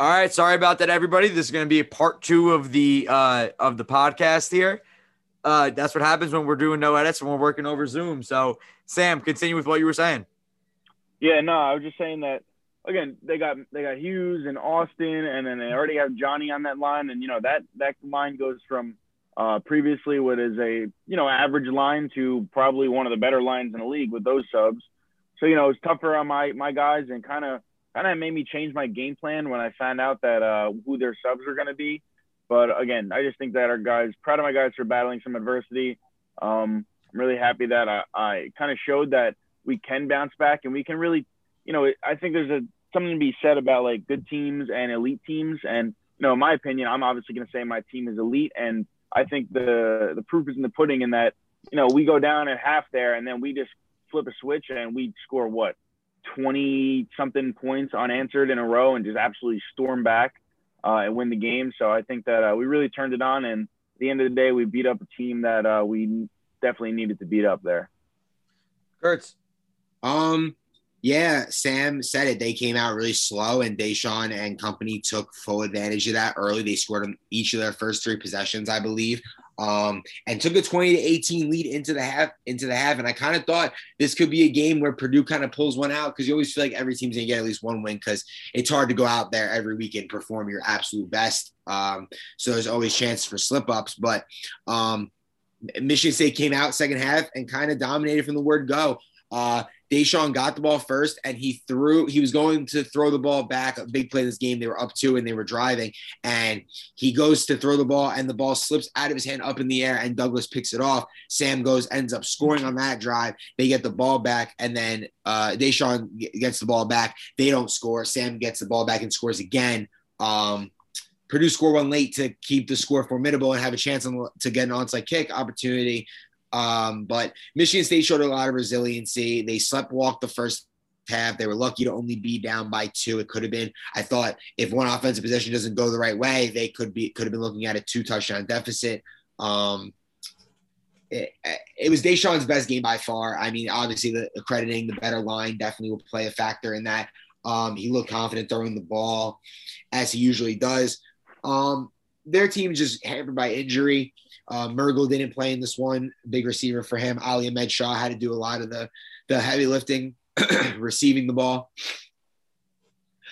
All right, sorry about that, everybody. This is going to be a part two of the uh, of the podcast here. Uh, that's what happens when we're doing no edits and we're working over Zoom. So, Sam, continue with what you were saying. Yeah, no, I was just saying that again. They got they got Hughes and Austin, and then they already have Johnny on that line, and you know that that line goes from uh, previously what is a you know average line to probably one of the better lines in the league with those subs. So you know it's tougher on my my guys, and kind of kind of made me change my game plan when I found out that uh, who their subs were going to be. But again, I just think that our guys, proud of my guys for battling some adversity. Um, I'm really happy that I, I kind of showed that we can bounce back and we can really, you know, I think there's a something to be said about like good teams and elite teams. And you know, in my opinion, I'm obviously going to say my team is elite, and I think the the proof is in the pudding in that you know we go down at half there and then we just flip a switch and we score what 20 something points unanswered in a row and just absolutely storm back uh, and win the game. So I think that uh, we really turned it on. And at the end of the day, we beat up a team that uh, we definitely needed to beat up there. Kurtz. Um, yeah, Sam said it. They came out really slow, and Deshaun and company took full advantage of that early. They scored on each of their first three possessions, I believe um, and took a 20 to 18 lead into the half into the half. And I kind of thought this could be a game where Purdue kind of pulls one out because you always feel like every team's gonna get at least one win because it's hard to go out there every week and perform your absolute best. Um, so there's always chances for slip ups, but um, Michigan State came out second half and kind of dominated from the word go. Uh, Deshaun got the ball first and he threw, he was going to throw the ball back, a big play in this game. They were up two and they were driving. And he goes to throw the ball and the ball slips out of his hand up in the air and Douglas picks it off. Sam goes, ends up scoring on that drive. They get the ball back and then uh, Deshaun gets the ball back. They don't score. Sam gets the ball back and scores again. Um, Purdue score one late to keep the score formidable and have a chance on, to get an onside kick opportunity. Um, but Michigan State showed a lot of resiliency. They slept walk the first half. They were lucky to only be down by two. It could have been. I thought if one offensive possession doesn't go the right way, they could be could have been looking at a two touchdown deficit. Um, it, it, was Deshaun's best game by far. I mean, obviously the accrediting the better line definitely will play a factor in that. Um, he looked confident throwing the ball as he usually does. Um, their team just hampered by injury. Uh, Mergel didn't play in this one, big receiver for him. Ali Ahmed Shaw had to do a lot of the, the heavy lifting, receiving the ball.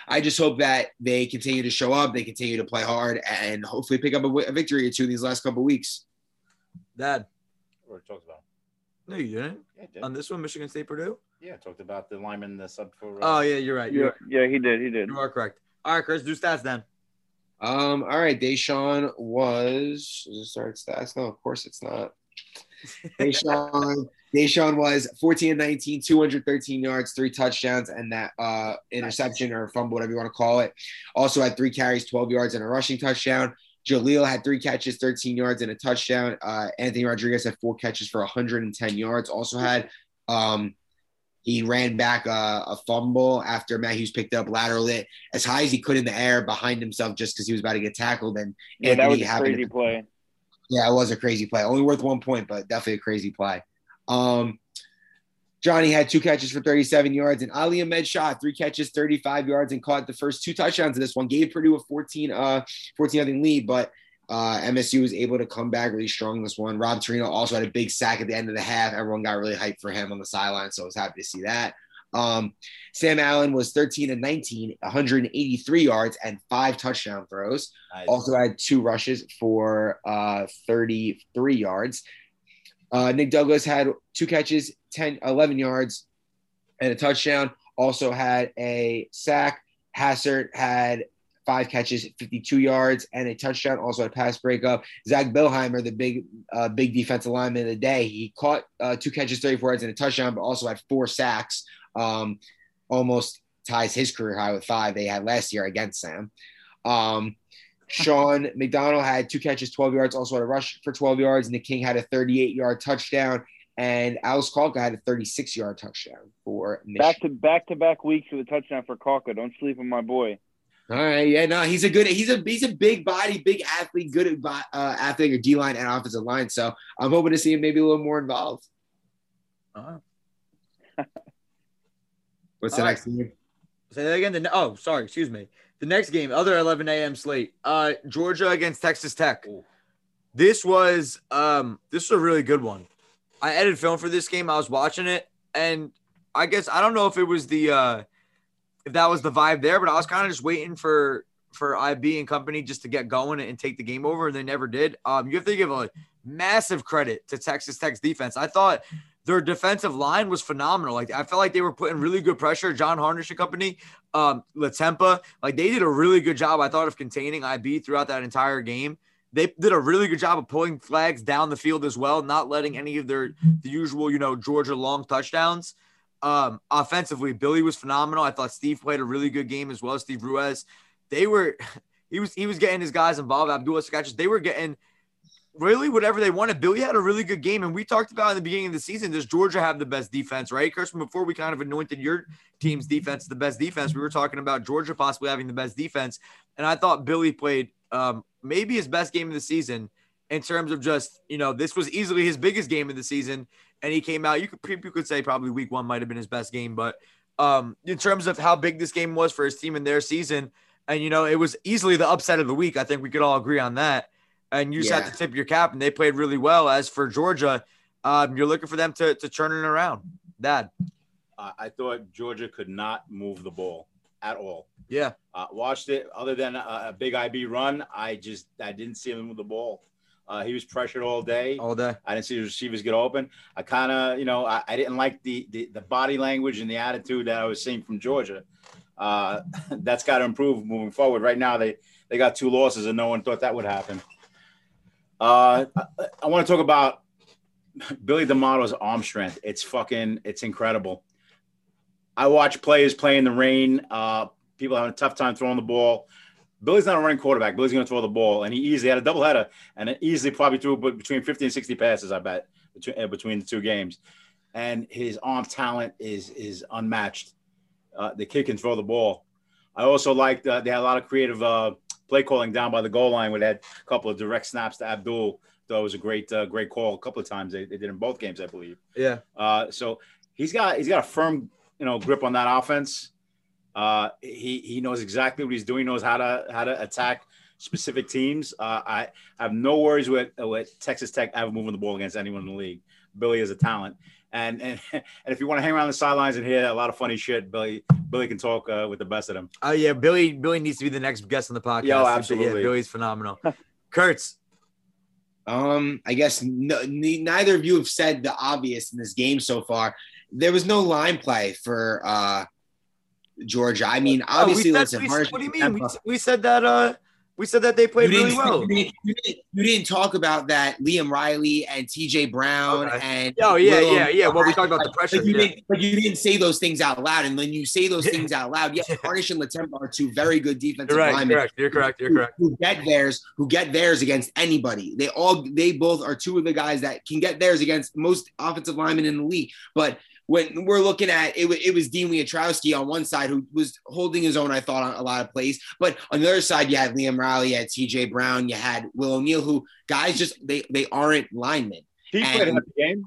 I just hope that they continue to show up, they continue to play hard, and hopefully pick up a, a victory or two in these last couple weeks. Dad. What talked about? No, you didn't. Yeah, did. On this one, Michigan State Purdue. Yeah, I talked about the lineman, the sub for. Uh, oh yeah, you're right. You're yeah, yeah, he did. He did. You are correct. All right, Chris, do stats then. Um, all right, Deshaun was is it start stats? No, of course it's not. Deshaun, Deshaun was 14 and 19, 213 yards, three touchdowns, and that uh, interception or fumble, whatever you want to call it. Also had three carries, 12 yards, and a rushing touchdown. Jaleel had three catches, 13 yards, and a touchdown. Uh, Anthony Rodriguez had four catches for 110 yards. Also had um, he ran back a, a, fumble after Matt Hughes picked up lateral it as high as he could in the air behind himself just because he was about to get tackled. And yeah, Anthony that was a crazy to, play. Yeah, it was a crazy play. Only worth one point, but definitely a crazy play. Um, Johnny had two catches for 37 yards, and Ali Ahmed shot three catches, 35 yards, and caught the first two touchdowns of this one. Gave Purdue a 14, uh, 14 nothing lead, but uh, MSU was able to come back really strong this one. Rob Torino also had a big sack at the end of the half. Everyone got really hyped for him on the sideline, so I was happy to see that. Um, Sam Allen was 13 and 19, 183 yards and five touchdown throws. Nice. Also had two rushes for uh, 33 yards. Uh, Nick Douglas had two catches, 10, 11 yards, and a touchdown. Also had a sack. Hassert had five catches, 52 yards, and a touchdown. Also a pass breakup. Zach Billheimer, the big, uh, big defensive lineman of the day, he caught uh, two catches, 34 yards, and a touchdown, but also had four sacks. Um, almost ties his career high with five they had last year against Sam. Um, Sean McDonald had two catches, 12 yards, also had a rush for 12 yards. Nick King had a 38 yard touchdown. And Alice Calca had a 36 yard touchdown for Michigan. Back to back to back weeks for a touchdown for Calca. Don't sleep on my boy. All right, yeah, no, he's a good, he's a he's a big body, big athlete, good at uh, athlete or D line and offensive line. So I'm hoping to see him maybe a little more involved. Uh-huh. What's the next game? Say that again. The, oh, sorry, excuse me. The next game, other 11 a.m. slate, uh, Georgia against Texas Tech. Ooh. This was um, this was a really good one. I edited film for this game. I was watching it, and I guess I don't know if it was the uh, if that was the vibe there, but I was kind of just waiting for for IB and company just to get going and take the game over, and they never did. Um, you have to give a massive credit to Texas Tech's defense. I thought their defensive line was phenomenal. Like I felt like they were putting really good pressure. John Harnish and company, um, Latempa, like they did a really good job. I thought of containing IB throughout that entire game. They did a really good job of pulling flags down the field as well, not letting any of their the usual, you know, Georgia long touchdowns. Um, offensively, Billy was phenomenal. I thought Steve played a really good game as well. Steve Ruiz, they were, he was he was getting his guys involved. Abdullah Sakachis, they were getting really whatever they wanted. Billy had a really good game, and we talked about in the beginning of the season. Does Georgia have the best defense, right, Kirsten? Before we kind of anointed your team's defense the best defense, we were talking about Georgia possibly having the best defense, and I thought Billy played um, maybe his best game of the season in terms of just you know this was easily his biggest game of the season, and he came out. You could people could say probably week one might have been his best game, but um, in terms of how big this game was for his team in their season, and you know it was easily the upset of the week. I think we could all agree on that and you just Yeah. have to tip your cap. And they played really well. As for Georgia, um, you're looking for them to to turn it around. Dad, Uh, I thought Georgia could not move the ball at all. yeah, Uh, watched it. Other than a, a big IB run, I just I didn't see him move the ball. Uh, he was pressured all day. all day. I didn't see the receivers get open. I kind of, you know, I, I didn't like the, the the body language and the attitude that I was seeing from Georgia. Uh, that's got to improve moving forward. Right now, they they got two losses, and no one thought that would happen. Uh, I, I want to talk about Billy D'Amato's arm strength. It's fucking, it's incredible. I watch players play in the rain. Uh, people having a tough time throwing the ball. Billy's not a running quarterback. Billy's going to throw the ball, and he easily had a doubleheader, and it easily probably threw between 50 and 60 passes. I bet between, uh, between the two games, and his arm talent is is unmatched. Uh, the kid can throw the ball. I also liked uh, they had a lot of creative uh, play calling down by the goal line. where they had a couple of direct snaps to Abdul. That was a great uh, great call. A couple of times they, they did in both games, I believe. Yeah, Uh, so he's got he's got a firm you know grip on that offense. Uh, he he knows exactly what he's doing. Knows how to how to attack specific teams. Uh, I have no worries with with Texas Tech ever moving the ball against anyone in the league. Billy is a talent, and and and if you want to hang around the sidelines and hear a lot of funny shit, Billy Billy can talk uh, with the best of them. oh yeah. Billy Billy needs to be the next guest on the podcast. Yo, Yeah, absolutely. Billy's phenomenal. Kurtz, Um, I guess no, ne- neither of you have said the obvious in this game so far. There was no line play for uh Georgia. I mean, Oh, obviously, said- listen. we- what do you mean? We, we said that. Uh, we said that they played really well. you, didn't, you, didn't, you didn't talk about that Liam Riley and TJ Brown Okay. and Oh yeah, yeah, yeah. Well, we talked about the pressure. But you, yeah. didn't, you didn't say those things out loud. And when you say those things out loud, yes, Harnish and Latempa are two very good defensive You're right. linemen Correct. You're correct. You're who- correct. Who get theirs, who get theirs against anybody. They all, they both are two of the guys that can get theirs against most offensive linemen in the league. But when we're looking at it, it was Dean Wiatrowski on one side who was holding his own, I thought, on a lot of plays. But on the other side, you had Liam Riley, you had TJ Brown, you had Will O'Neal, who guys just they they aren't linemen. He And- played half the game.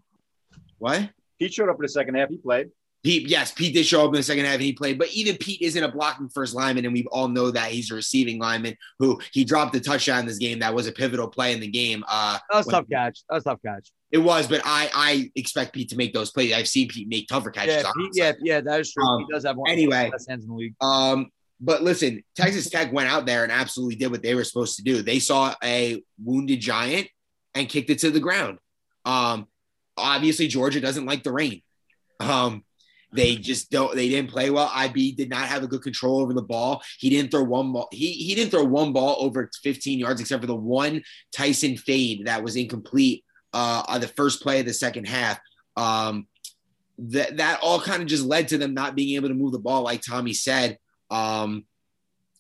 What? He showed up in the second half. He played. Pete, yes, Pete did show up in the second half and he played, but even Pete isn't a blocking first lineman, and we all know that he's a receiving lineman who he dropped the touchdown in this game. That was a pivotal play in the game. Uh, That was when- tough catch. That was tough catch. it was, but I I expect Pete to make those plays. I've seen Pete make tougher catches. Yeah, Pete, yeah, yeah. That is true. Um, he does have one anyway. best hands in the league. Um, but listen, Texas Tech went out there and absolutely did what they were supposed to do. They saw a wounded giant and kicked it to the ground. Um, obviously Georgia doesn't like the rain. Um, they just don't. They didn't play well. IB did not have a good control over the ball. He didn't throw one ball. He he didn't throw one ball over 15 yards, except for the one Tyson fade that was incomplete uh, on the first play of the second half. Um, that that all kind of just led to them not being able to move the ball, like Tommy said. Um,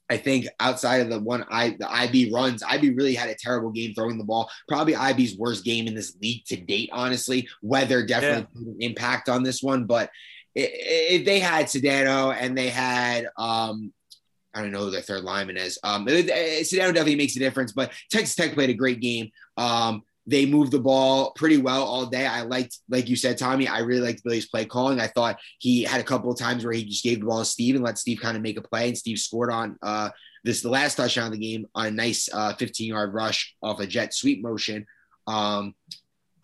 I think outside of the one I the IB runs, IB really had a terrible game throwing the ball. Probably IB's worst game in this league to date, honestly. Weather definitely had an impact on this one, but they had Sedano and they had um I don't know who their third lineman is. Um, Sedano definitely makes a difference, but Texas Tech played a great game. Um, they moved the ball pretty well all day. I liked, like you said, Tommy, I really liked Billy's play calling. I thought he had a couple of times where he just gave the ball to Steve and let Steve kind of make a play. And Steve scored on uh, this, the last touchdown of the game on a nice uh, 15 yard rush off a jet sweep motion. Um,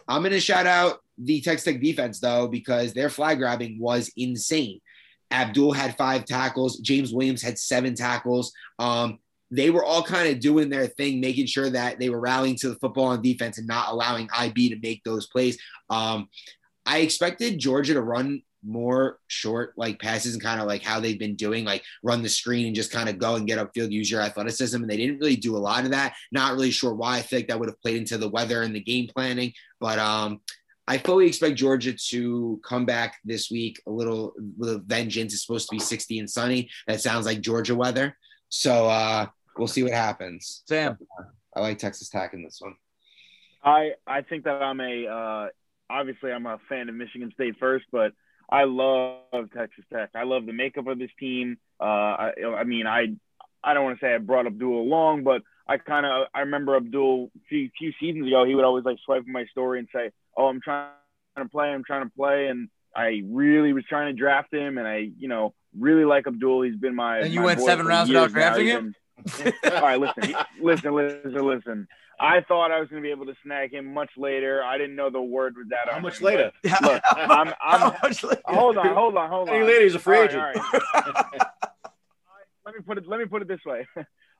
I'm going to shout out the Texas Tech defense, though, because their flag grabbing was insane. Abdul had five tackles. James Williams had seven tackles. Um, they were all kind of doing their thing, making sure that they were rallying to the football on defense and not allowing IB to make those plays. Um, I expected Georgia to run more short like passes and kind of like how they've been doing, like run the screen and just kind of go and get upfield, use your athleticism. And they didn't really do a lot of that. Not really sure why. I think that would have played into the weather and the game planning. But um, I fully expect Georgia to come back this week a little with a vengeance. It's supposed to be 60 and sunny. That sounds like Georgia weather. So uh, we'll see what happens. Sam, I like Texas Tech in this one. I I think that I'm a uh, obviously I'm a fan of Michigan State first, but I love Texas Tech. I love the makeup of this team. Uh, I, I mean, I I don't want to say I brought Abdul along, but I kind of I remember Abdul a few, few seasons ago. He would always like swipe my story and say, "Oh, I'm trying to play. I'm trying to play," and I really was trying to draft him, and I you know really like Abdul. He's been my and you my went boy seven rounds years without drafting now. him. He's been- All right, listen, listen, listen, listen. I thought I was going to be able to snag him much later. I didn't know the word was that. How much him, later? but Look, I'm, I'm, How much later? hold on, hold on, hold on. Any later, he's a free All right, agent. all right. let me put it let me put it this way.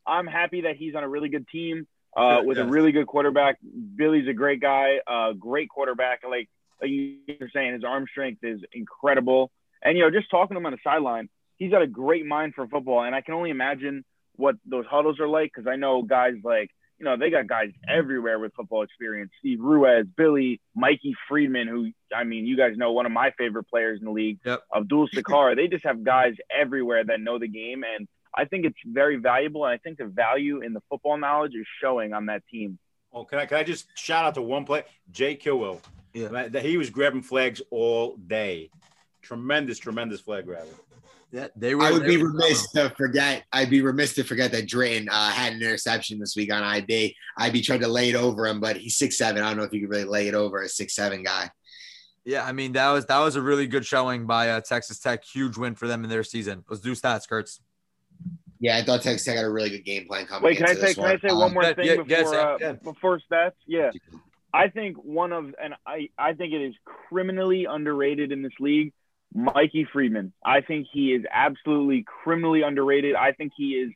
I'm happy that he's on a really good team uh, with yes. a really good quarterback. Billy's a great guy, uh, great quarterback. Like, like you're saying, his arm strength is incredible. And you know, just talking to him on the sideline, he's got a great mind for football. And I can only imagine what those huddles are like because I know guys like you know they got guys everywhere with football experience. Steve Ruiz, Billy, Mikey Friedman, who I mean, you guys know one of my favorite players in the league. Yep. Abdul Sakar. they just have guys everywhere that know the game, and I think it's very valuable. And I think the value in the football knowledge is showing on that team. Oh, can I can I just shout out to one play? Jay Kilwell. Yeah. That he was grabbing flags all day. Tremendous, tremendous flag grabbing. Yeah, they were. I would be remiss to forget. I'd be remiss to forget that Drayton uh, had an interception this week on IB. I'd be trying to lay it over him, but he's six seven. I don't know if you could really lay it over a six seven guy. Yeah, I mean that was that was a really good showing by uh, Texas Tech. Huge win for them in their season. Let's do stats, Kurtz. Yeah, I thought Texas Tech had a really good game plan coming. Wait, can I into say this can I say Um, one more yeah, thing yeah, before yes, yeah, uh, yeah. before stats? Yeah, I think one of and I I think it is criminally underrated in this league. Mikey Friedman. I think he is absolutely criminally underrated. I think he is,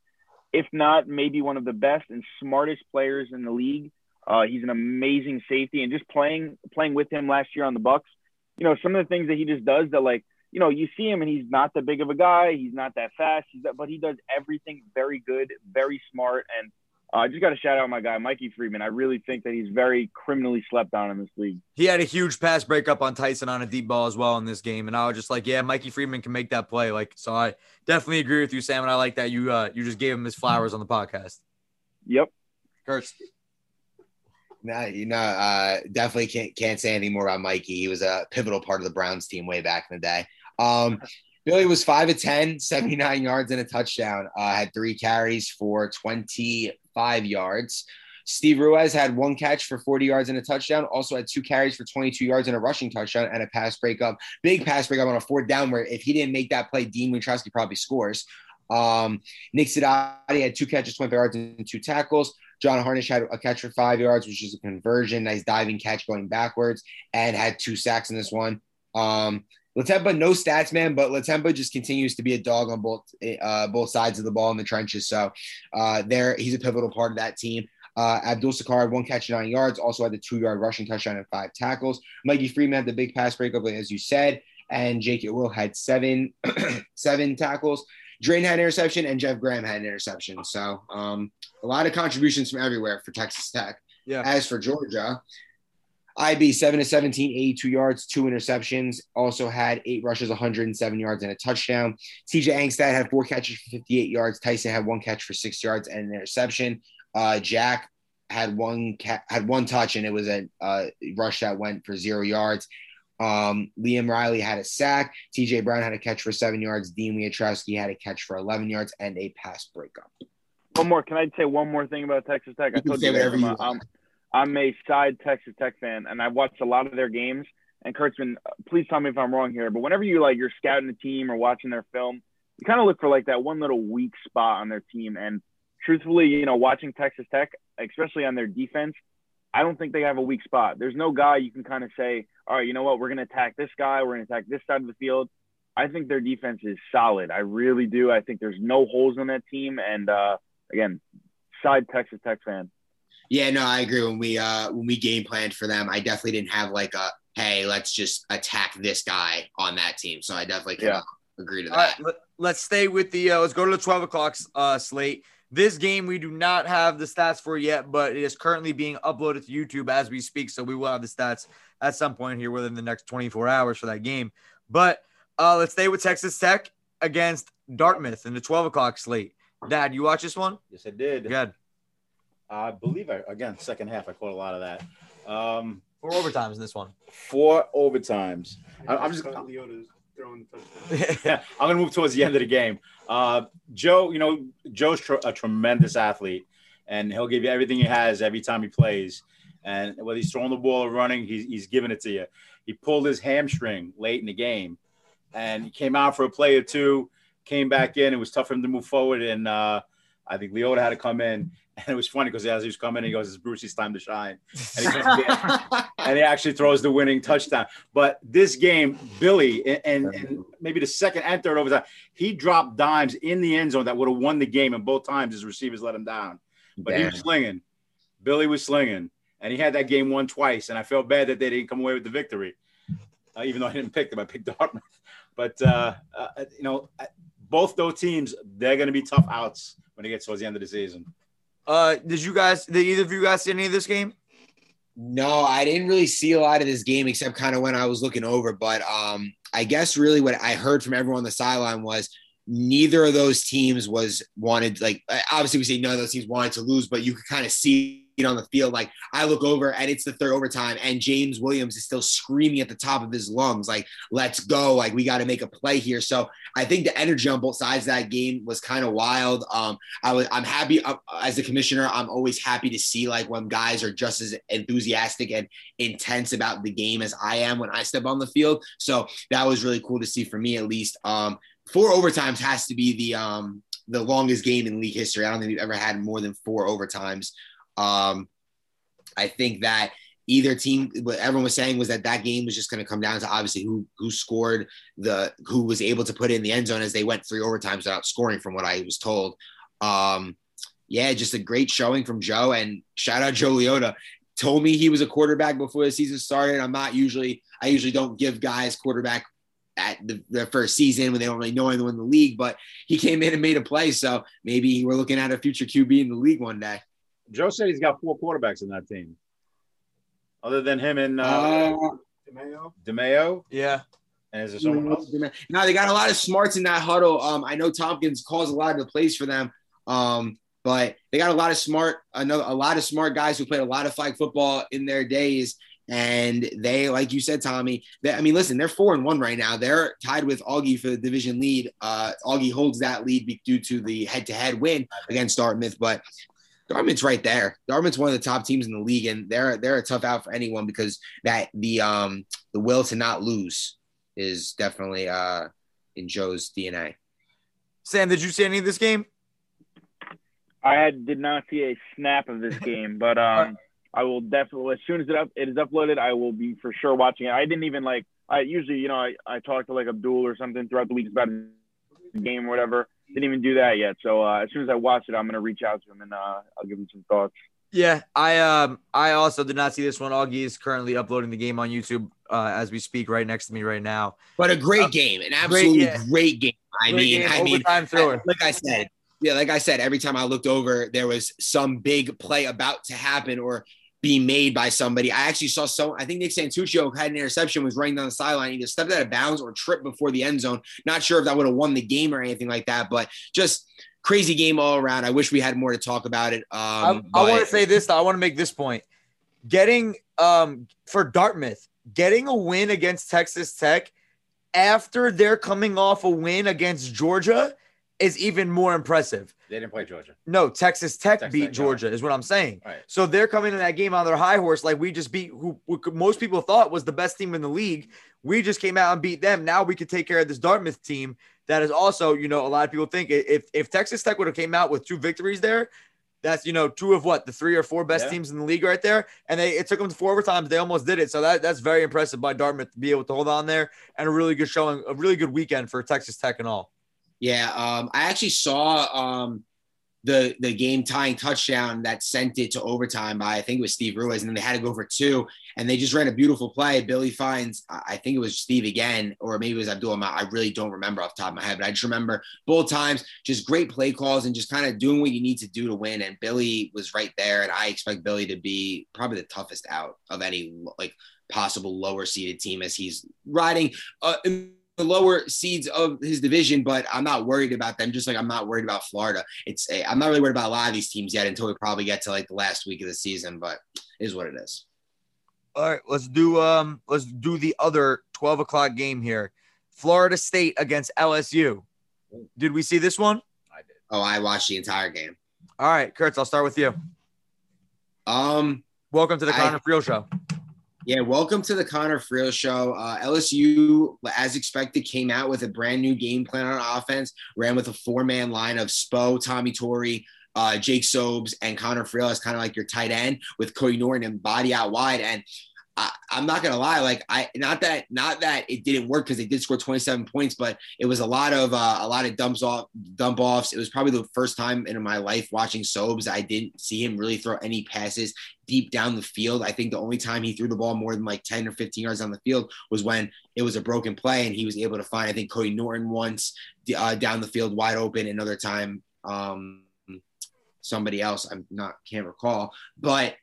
if not maybe one of the best and smartest players in the league. Uh, he's an amazing safety, and just playing playing with him last year on the Bucks, you know, some of the things that he just does that like you know, you see him and he's not that big of a guy. He's not that fast. He's that, but he does everything very good, very smart. And uh, I just got to shout out my guy, Mikey Friedman. I really think that he's very criminally slept on in this league. He had a huge pass breakup on Tyson on a deep ball as well in this game, and I was just like, yeah, Mikey Friedman can make that play. Like, so I definitely agree with you, Sam, and I like that you uh you just gave him his flowers on the podcast. Yep. Kurtz. No, you know, uh, definitely can't can't say any more about Mikey. He was a pivotal part of the Browns team way back in the day. Um, Billy was 5 of 10, 79 yards and a touchdown. Uh, had three carries for 25 yards. Steve Ruiz had one catch for 40 yards and a touchdown. Also had two carries for 22 yards and a rushing touchdown and a pass breakup. Big pass breakup on a fourth down where if he didn't make that play, Dean Wiatrowski probably scores. Um, Nick Sidati had two catches, 25 yards, and two tackles. John Harnish had a catch for five yards, which is a conversion, nice diving catch going backwards, and had two sacks in this one. Um, Latempa, no stats, man, but Latempa just continues to be a dog on both uh, both sides of the ball in the trenches. So uh, there, he's a pivotal part of that team. Uh, Abdul Sakar had one catch, nine yards, also had the two yard rushing touchdown and five tackles. Mikey Friedman had the big pass breakup, as you said, and Jake Will had seven seven tackles. Drain had an interception, and Jeff Graham had an interception. So um, a lot of contributions from everywhere for Texas Tech. Yeah. As for Georgia, IB 7 to 17, 82 yards, two interceptions. Also had eight rushes, 107 yards, and a touchdown. TJ Angstad had four catches for 58 yards. Tyson had one catch for six yards and an interception. Uh, Jack had one ca- had one touch, and it was a uh, rush that went for zero yards. Um, Liam Riley had a sack. TJ Brown had a catch for seven yards. Dean Wiatrowski had a catch for 11 yards and a pass breakup. One more. Can I say one more thing about Texas Tech? I You can told you whatever you. I'm, I'm a side Texas Tech fan, and I've watched a lot of their games. And Kurtzman, please tell me if I'm wrong here, but whenever you like you're scouting a team or watching their film, you kind of look for like that one little weak spot on their team. And truthfully, you know, watching Texas Tech, especially on their defense, I don't think they have a weak spot. There's no guy you can kind of say, all right, you know what, we're going to attack this guy, we're going to attack this side of the field. I think their defense is solid. I really do. I think there's no holes in that team. And uh, again, side Texas Tech fan. Yeah, no, I agree. When we uh when we game planned for them, I definitely didn't have like a hey, let's just attack this guy on that team. So I definitely can yeah. agree to that. Right, let, us stay with the uh, let's go to the 12 o'clock uh, slate. This game we do not have the stats for yet, but it is currently being uploaded to YouTube as we speak. So we will have the stats at some point here within the next 24 hours for that game. But uh, let's stay with Texas Tech against Dartmouth in the 12 o'clock slate. Dad, you watch this one? Yes, I did. Good. I believe I again second half. I caught a lot of that. Um, four overtimes in this one. Four overtimes. I, I'm just Leota's throwing yeah, I'm gonna move towards the end of the game. Uh, Joe, you know, Joe's tr- a tremendous athlete, and he'll give you everything he has every time he plays. And whether he's throwing the ball or running, he's, he's giving it to you. He pulled his hamstring late in the game, and he came out for a play or two, came back in. It was tough for him to move forward, and uh, I think Leota had to come in. And it was funny because as he was coming, he goes, "It's Brucey's time to shine," and he, and he, actually throws the winning touchdown. But this game, Billy, and, and, and, maybe the second and third overtime, he dropped dimes in the end zone that would have won the game, and both times his receivers let him down. But Damn. he was slinging. Billy was slinging, and he had that game won twice. And I felt bad that they didn't come away with the victory, uh, even though I didn't pick them. I picked Dartmouth. But uh, uh, you know, both those teams, they're going to be tough outs when it gets towards the end of the season. Uh, did you guys? Did either of you guys see any of this game? No, I didn't really see a lot of this game except kind of when I was looking over. But um, I guess really what I heard from everyone on the sideline was neither of those teams was wanted. Like obviously we say none of those teams wanted to lose, but you could kind of see on the field. Like I look over and it's the third overtime, and James Williams is still screaming at the top of his lungs, like, let's go. Like we got to make a play here. So I think the energy on both sides of that game was kind of wild. Um, I was I'm happy uh, as a commissioner, I'm always happy to see like when guys are just as enthusiastic and intense about the game as I am when I step on the field. So that was really cool to see for me at least. Um, four overtimes has to be the um the longest game in league history. I don't think we've ever had more than four overtimes. Um, I think that either team, what everyone was saying was that that game was just going to come down to obviously who who scored the who was able to put it in the end zone as they went three overtimes without scoring, from what I was told. Um, yeah, just a great showing from Joe and shout out Joe Leota. Told me he was a quarterback before the season started. I'm not usually I usually don't give guys quarterback at the, first season when they don't really know anyone in the league, but he came in and made a play. So maybe we're looking at a future QB in the league one day. Joe said he's got four quarterbacks in that team, other than him and uh, uh DeMayo. DeMayo. Yeah. And is there someone else? No, they got a lot of smarts in that huddle. Um, I know Tompkins calls a lot of the plays for them. Um, but they got a lot of smart, another a lot of smart guys who played a lot of flag football in their days. And they, like you said, Tommy, they, I mean, listen, they're four and one right now. They're tied with Augie for the division lead. Uh, Augie holds that lead due to the head-to-head win against Dartmouth, but Dartmouth's right there. Dartmouth's one of the top teams in the league, and they're they're a tough out for anyone because that the um the will to not lose is definitely uh in Joe's DNA. Sam, did you see any of this game? I had, did not see a snap of this game, but um I will definitely as soon as it up it is uploaded, I will be for sure watching it. I didn't even like I usually you know I I talk to like Abdul or something throughout the week about the game or whatever didn't even do that yet. So uh, as soon as I watch it, I'm gonna reach out to him and uh, I'll give him some thoughts. Yeah, I um I also did not see this one. Augie is currently uploading the game on YouTube uh, as we speak, right next to me right now. But a great uh, game, an absolutely great, yeah. great game. I great mean, game, I mean, I, like I said, yeah, like I said, every time I looked over, there was some big play about to happen, or being made by somebody. I actually saw so I think Nick Santuccio had an interception, was running down the sideline, either stepped out of bounds or tripped before the end zone. Not sure if that would have won the game or anything like that, but just crazy game all around. I wish we had more to talk about it. Um, I, I want to say this. Though. I want to make this point. Getting um, for Dartmouth, getting a win against Texas Tech after they're coming off a win against Georgia is even more impressive. They didn't play Georgia. No, Texas Tech Texas beat Tech, Georgia, is what I'm saying. Right. So they're coming in that game on their high horse, like we just beat who, who most people thought was the best team in the league. We just came out and beat them. Now we could take care of this Dartmouth team. That is also, you know, a lot of people think if if Texas Tech would have came out with two victories there, that's you know two of what the three or four best Yeah. teams in the league right there, and they it took them to four overtimes. They almost did it, so that that's very impressive by Dartmouth to be able to hold on there and a really good showing, a really good weekend for Texas Tech and all. Yeah, um, I actually saw um, the the game tying touchdown that sent it to overtime by I think it was Steve Ruiz, and then they had to go for two, and they just ran a beautiful play. Billy finds I think it was Steve again, or maybe it was Abdul. I really don't remember off the top of my head, but I just remember both times just great play calls and just kind of doing what you need to do to win. And Billy was right there, and I expect Billy to be probably the toughest out of any like possible lower seeded team as he's riding. Uh, the lower seeds of his division, but I'm not worried about them. Just like I'm not worried about Florida. It's a, I'm not really worried about a lot of these teams yet until we probably get to like the last week of the season. But it is what it is. All right, let's do um let's do the other 12 o'clock game here. Florida State against LSU. Did we see this one? I did. Oh, I watched the entire game. All right, Kurtz, I'll start with you. Um, Welcome to the I- Connor Friel Show. Yeah, welcome to the Connor Friel Show. Uh, LSU, as expected, came out with a brand new game plan on offense. Ran with a four-man line of Spo, Tommy Torrey, uh, Jake Sobes, and Connor Friel as kind of like your tight end with Cody Norton and body out wide. And I, I'm not gonna lie, like I not that not that it didn't work because they did score 27 points, but it was a lot of uh, a lot of dumps off dump offs. It was probably the first time in my life watching Sobes I didn't see him really throw any passes deep down the field. I think the only time he threw the ball more than like 10 or 15 yards on the field was when it was a broken play and he was able to find I think Cody Norton once uh, down the field wide open. Another time um, somebody else I'm not can't recall, but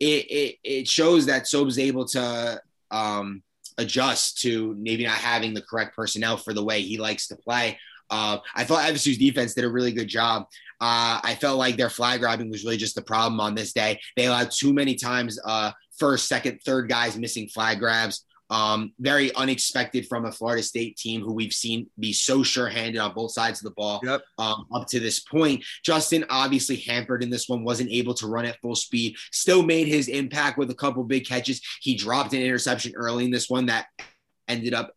it, it, it shows that Sobes able to um, adjust to maybe not having the correct personnel for the way he likes to play. Uh, I thought FSU's defense did a really good job. Uh, I felt like their flag grabbing was really just the problem on this day. They allowed too many times uh, first, second, third guys missing flag grabs. Um, very unexpected from a Florida State team who we've seen be so sure-handed on both sides of the ball Yep. um, up to this point. Justin obviously hampered in this one, wasn't able to run at full speed. Still made his impact with a couple big catches. He dropped an interception early in this one that ended up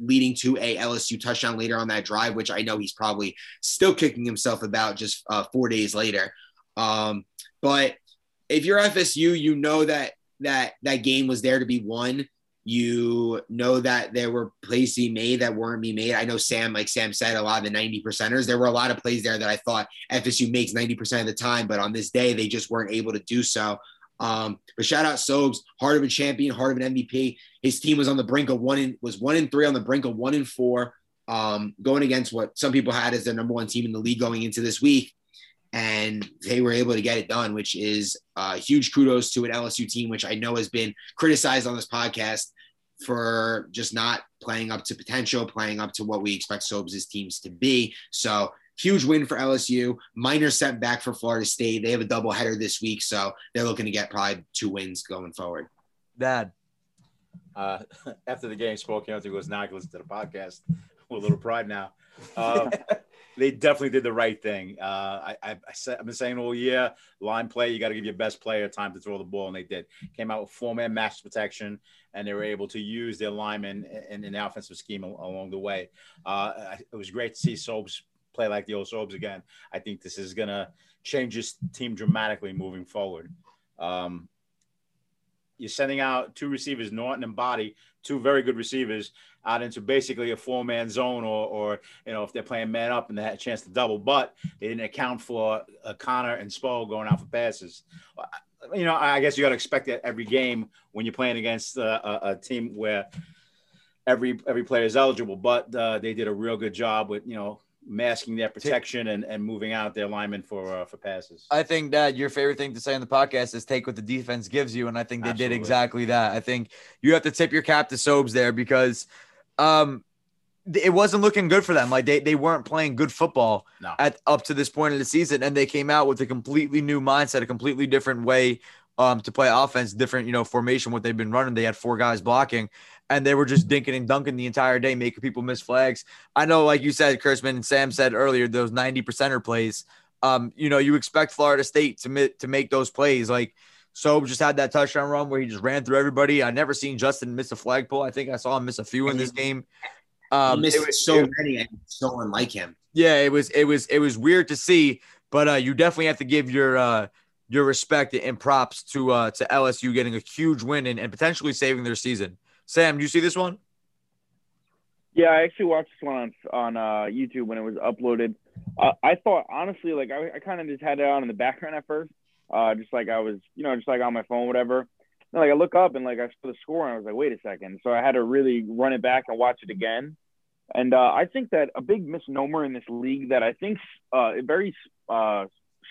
leading to a LSU touchdown later on that drive, which I know he's probably still kicking himself about just uh, four days later. Um, but if you're FSU, you know that that that game was there to be won. You know that there were plays be made that weren't being made. I know Sam, like Sam said, a lot of the 90 percenters. There were a lot of plays there that I thought FSU makes 90% of the time, but on this day, they just weren't able to do so. Um, but shout out Sobes, heart of a champion, heart of an MVP. His team was on the brink of one in was one in three on the brink of one in four, um, going against what some people had as their number one team in the league going into this week. And they were able to get it done, which is uh, huge kudos to an LSU team, which I know has been criticized on this podcast for just not playing up to potential, playing up to what we expect Sobes' teams to be. So huge win for LSU. Minor setback for Florida State. They have a doubleheader this week, so they're looking to get probably two wins going forward. Dad. Uh, after the game, spoke out to goes, now I can listen to the podcast with a little pride now. Um, they definitely did the right thing. Uh, I, I, I said, I've been saying all year, line play, you got to give your best player time to throw the ball, and they did. Came out with four man match protection, and they were able to use their linemen in, in the offensive scheme along the way. Uh, it was great to see Sobes play like the old Sobes again. I think this is going to change this team dramatically moving forward. Um, you're sending out two receivers, Norton and Body, two very good receivers, out into basically a four man zone, or, or you know, if they're playing man up and they had a chance to double, but they didn't account for uh, Connor and Spo going out for passes. You know, I guess you got to expect that every game when you're playing against uh, a, a team where every every player is eligible, but uh, they did a real good job with you know masking their protection and, and moving out their linemen for uh, for passes. I think that your favorite thing to say on the podcast is take what the defense gives you, and I think they did exactly that. I think you have to tip your cap to Sobes there because um, it wasn't looking good for them. Like they they weren't playing good football No. at up to this point of the season, and they came out with a completely new mindset, a completely different way um, to play offense, different, you know, formation, what they've been running. They had four guys blocking and they were just dinking and dunking the entire day, making people miss flags. I know, like you said, Kurtzman and Sam said earlier, those 90 percenter plays. Um, you know, you expect Florida State to mi- to make those plays. Like so just had that touchdown run where he just ran through everybody. I never seen Justin miss a flagpole. I think I saw him miss a few in this game. Um, he missed was, so it, many and so unlike him. Yeah, it was it was it was weird to see, but uh, you definitely have to give your uh, your respect and props to uh, to LSU getting a huge win and, and potentially saving their season. Sam, do you see this one? Yeah, I actually watched this one on on uh, YouTube when it was uploaded. Uh, I thought honestly, like I, I kind of just had it on in the background at first, uh, just like I was, you know, just like on my phone, whatever. And like I look up and like I saw the score and I was like, wait a second. So I had to really run it back and watch it again. And uh, I think that a big misnomer in this league that I think uh, very uh,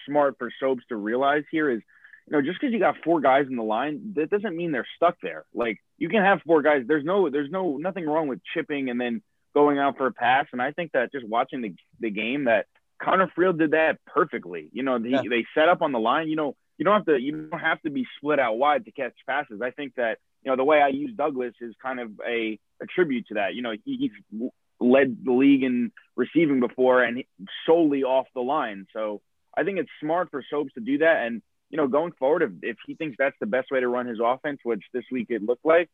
smart for Sobes to realize here is you know, just because you got four guys in the line, that doesn't mean they're stuck there. Like you can have four guys. There's no, there's no, nothing wrong with chipping and then going out for a pass. And I think that just watching the, the game, that Connor Friel did that perfectly. You know, yeah. they set up on the line. You know, you don't have to, you don't have to be split out wide to catch passes. I think that you know the way I use Douglas is kind of a, a tribute to that. You know, he, he's led the league in receiving before and solely off the line. So I think it's smart for Sobes to do that. And you know, going forward, if, if he thinks that's the best way to run his offense, which this week it looked like,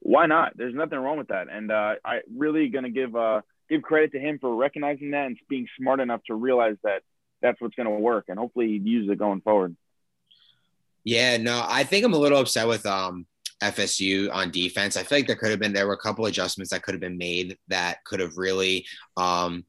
why not? There's nothing wrong with that. And uh, I really going to give uh, give credit to him for recognizing that and being smart enough to realize that that's what's going to work, and hopefully he use it going forward. Yeah, no, I think I'm a little upset with um, FSU on defense. I feel like there could have been there were a couple adjustments that could have been made that could have really um,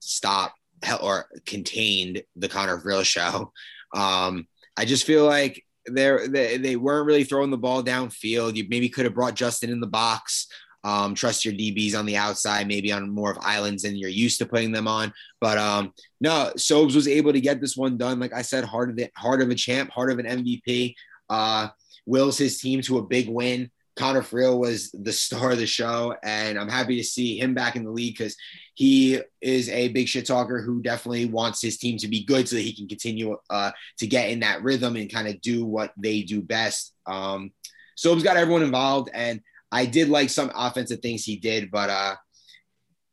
stopped or contained the Connor Friel show. Um, I just feel like they're, they they weren't really throwing the ball downfield. You maybe could have brought Justin in the box. Um, trust your DBs on the outside, maybe on more of islands than you're used to putting them on. But um, no, Sobes was able to get this one done. Like I said, heart of the heart of a champ, heart of an MVP. Uh, wills his team to a big win. Connor Friel was the star of the show, and I'm happy to see him back in the league because he is a big shit talker who definitely wants his team to be good so that he can continue uh, to get in that rhythm and kind of do what they do best. Um, so he's got everyone involved, and I did like some offensive things he did, but uh,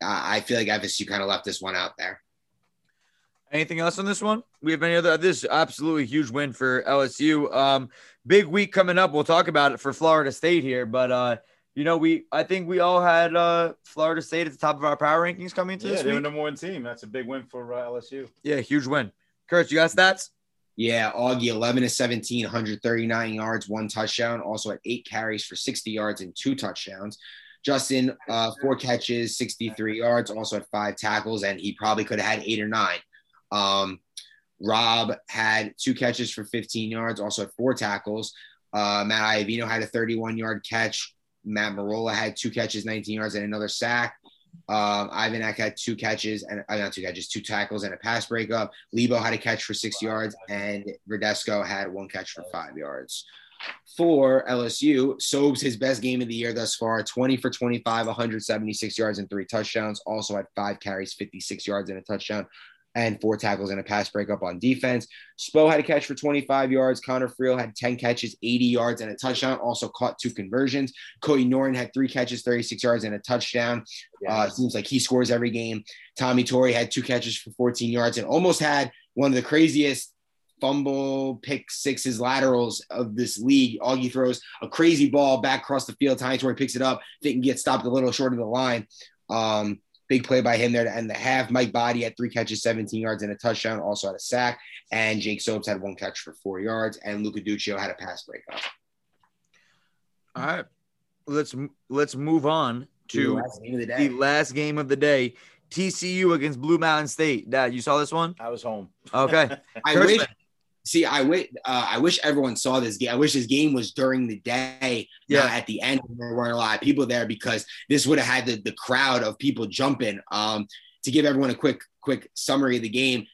I feel like FSU kind of left this one out there. Anything else on this one? We have any other? This absolutely huge win for LSU. Um, big week coming up. We'll talk about it for Florida State here, but uh, you know, we I think we all had uh, Florida State at the top of our power rankings coming into yeah, this they week. were number one team. That's a big win for uh, LSU. Yeah, huge win. Kurt, you got stats? Yeah, Augie 11 to 17, 139 yards, one touchdown. Also had eight carries for 60 yards and two touchdowns. Justin, uh, four catches, 63 yards, also had five tackles, and he probably could have had eight or nine. Um, Rob had two catches for 15 yards, also had four tackles. Uh, Matt Iavino had a 31 yard catch. Matt Marola had two catches, 19 yards, and another sack. Um, Ivan Eck had two catches and uh, not two catches, two tackles and a pass breakup. Lebo had a catch for six yards, and Verdesco had one catch for five yards. For LSU, Sobes his best game of the year thus far 20 for 25, 176 yards, and three touchdowns. Also had five carries, 56 yards, and a touchdown and four tackles and a pass breakup on defense. Spo had a catch for 25 yards. Connor Friel had 10 catches, 80 yards, and a touchdown. Also caught two conversions. Cody Norton had three catches, 36 yards, and a touchdown. Uh, seems like he scores every game. Tommy Torrey had two catches for 14 yards and almost had one of the craziest fumble pick sixes laterals of this league. Augie throws a crazy ball back across the field. Tommy Torrey picks it up. Didn't get stopped a little short of the line. Um, Big play by him there to end the half. Mike Body had three catches, 17 yards, and a touchdown. Also had a sack. And Jake Sobes had one catch for four yards. And Luca Duccio had a pass breakup. All right. Let's let's move on to the last game of the day. Last game of the day. TCU against Blue Mountain State. Dad, you saw this one? I was home. Okay. I wish See, I wish uh, I wish everyone saw this game. I wish this game was during the day, yeah. at the end. There weren't a lot of people there because this would have had the, the crowd of people jumping. Um, to give everyone a quick quick summary of the game,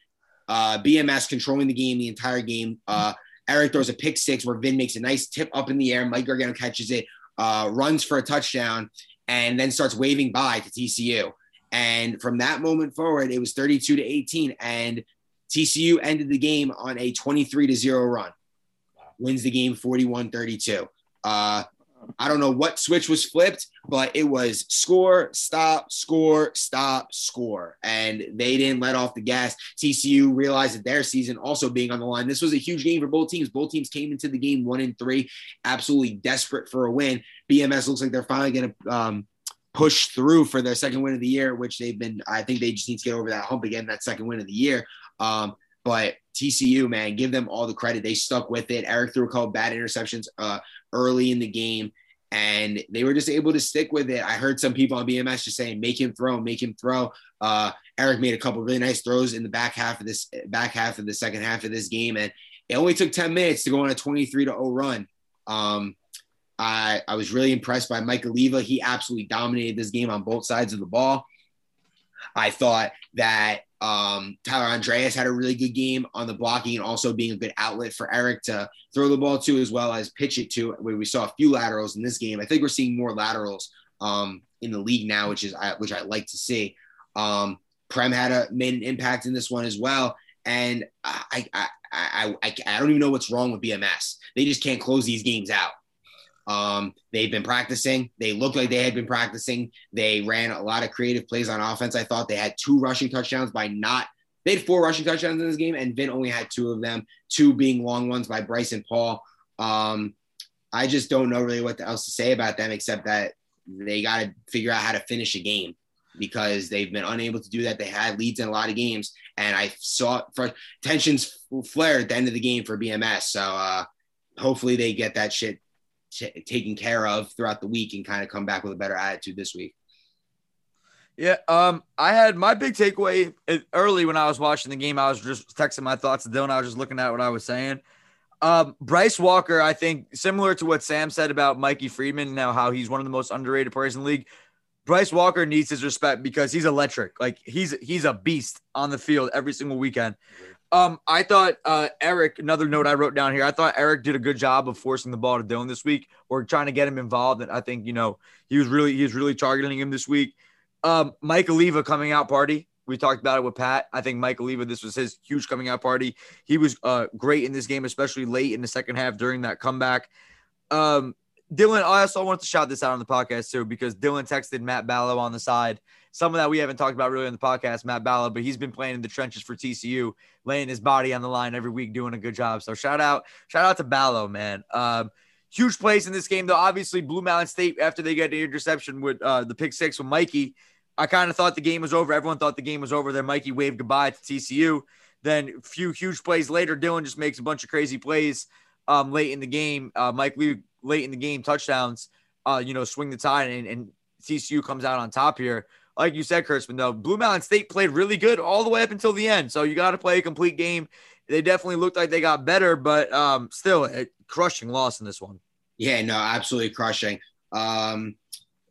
uh, BMS controlling the game the entire game. Uh, Eric throws a pick six where Vin makes a nice tip up in the air. Mike Gargano catches it, uh, runs for a touchdown, and then starts waving by to TCU. And from that moment forward, it was 32 to 18. And TCU ended the game on a 23 to 0 run. wins the game 41 32. Uh, I don't know what switch was flipped, but it was score, stop, score, stop, score. And they didn't let off the gas. TCU realized that their season also being on the line. This was a huge game for both teams. Both teams came into the game one and three, absolutely desperate for a win. BMS looks like they're finally going to um, push through for their second win of the year, which they've been, I think they just need to get over that hump again, that second win of the year. Um, but TCU, man, give them all the credit. They stuck with it. Eric threw a couple bad interceptions uh, early in the game, and they were just able to stick with it. I heard some people on BMS just saying, "Make him throw, make him throw." Uh, Eric made a couple really nice throws in the back half of this back half of the second half of this game, and it only took 10 minutes to go on a 23 to 0 run. Um, I, I was really impressed by Mike Oliva. He absolutely dominated this game on both sides of the ball. I thought that um, Tyler Andreas had a really good game on the blocking and also being a good outlet for Eric to throw the ball to as well as pitch it to. Where we saw a few laterals in this game. I think we're seeing more laterals um, in the league now, which is which I like to see. Um, Prem had a made an impact in this one as well, and I I, I I I don't even know what's wrong with BMS. They just can't close these games out. Um, they've been practicing. They looked like they had been practicing. They ran a lot of creative plays on offense. I thought they had two rushing touchdowns by not. They had four rushing touchdowns in this game, and Vin only had two of them, two being long ones by Bryce and Paul. Um, I just don't know really what else to say about them except that they got to figure out how to finish a game because they've been unable to do that. They had leads in a lot of games, and I saw for tensions flare at the end of the game for BMS. So uh, hopefully they get that shit t- taken care of throughout the week and kind of come back with a better attitude this week. Yeah, um, I had my big takeaway early when I was watching the game. I was just texting my thoughts to Dylan. I was just looking at what I was saying. Um, Bryce Walker, I think, similar to what Sam said about Mikey Freeman, now how he's one of the most underrated players in the league. Bryce Walker needs his respect because he's electric. Like he's he's a beast on the field every single weekend. Um, I thought uh, Eric. Another note I wrote down here. I thought Eric did a good job of forcing the ball to Dylan this week, or trying to get him involved. And I think you know he was really he was really targeting him this week. Um, Mike Oliva coming out party. We talked about it with Pat. I think Mike Oliva. This was his huge coming out party. He was uh, great in this game, especially late in the second half during that comeback. Um, Dylan, I also want to shout this out on the podcast too because Dylan texted Matt Ballo on the side some of that we haven't talked about really on the podcast, Matt Ballard, but he's been playing in the trenches for TCU, laying his body on the line every week, doing a good job. So shout out, shout out to Ballo, man. Um, huge plays in this game, though. Obviously, Blue Mountain State, after they get the interception with uh, the pick six with Mikey, I kind of thought the game was over. Everyone thought the game was over. Then Mikey waved goodbye to TCU. Then a few huge plays later, Dylan just makes a bunch of crazy plays um, late in the game. Uh, Mike Lee late in the game touchdowns, uh, you know, swing the tide, and, and TCU comes out on top here like you said, Kurtzman, though, Blue Mountain State played really good all the way up until the end. So you got to play a complete game. They definitely looked like they got better, but um, still a crushing loss in this one. Yeah, no, absolutely crushing. Um,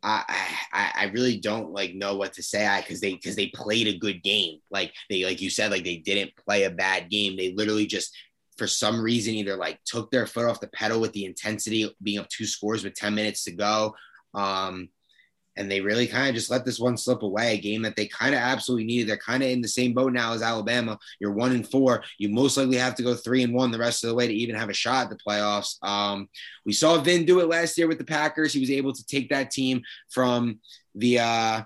I, I, I really don't like know what to say I because they because they played a good game. Like they like you said, like they didn't play a bad game. They literally just for some reason either like took their foot off the pedal with the intensity being up two scores with 10 minutes to go. Um, and they really kind of just let this one slip away. A game that they kind of absolutely needed. They're kind of in the same boat now as Alabama. You're one and four. You most likely have to go three and one the rest of the way to even have a shot at the playoffs. Um, we saw Vin do it last year with the Packers. He was able to take that team from the uh,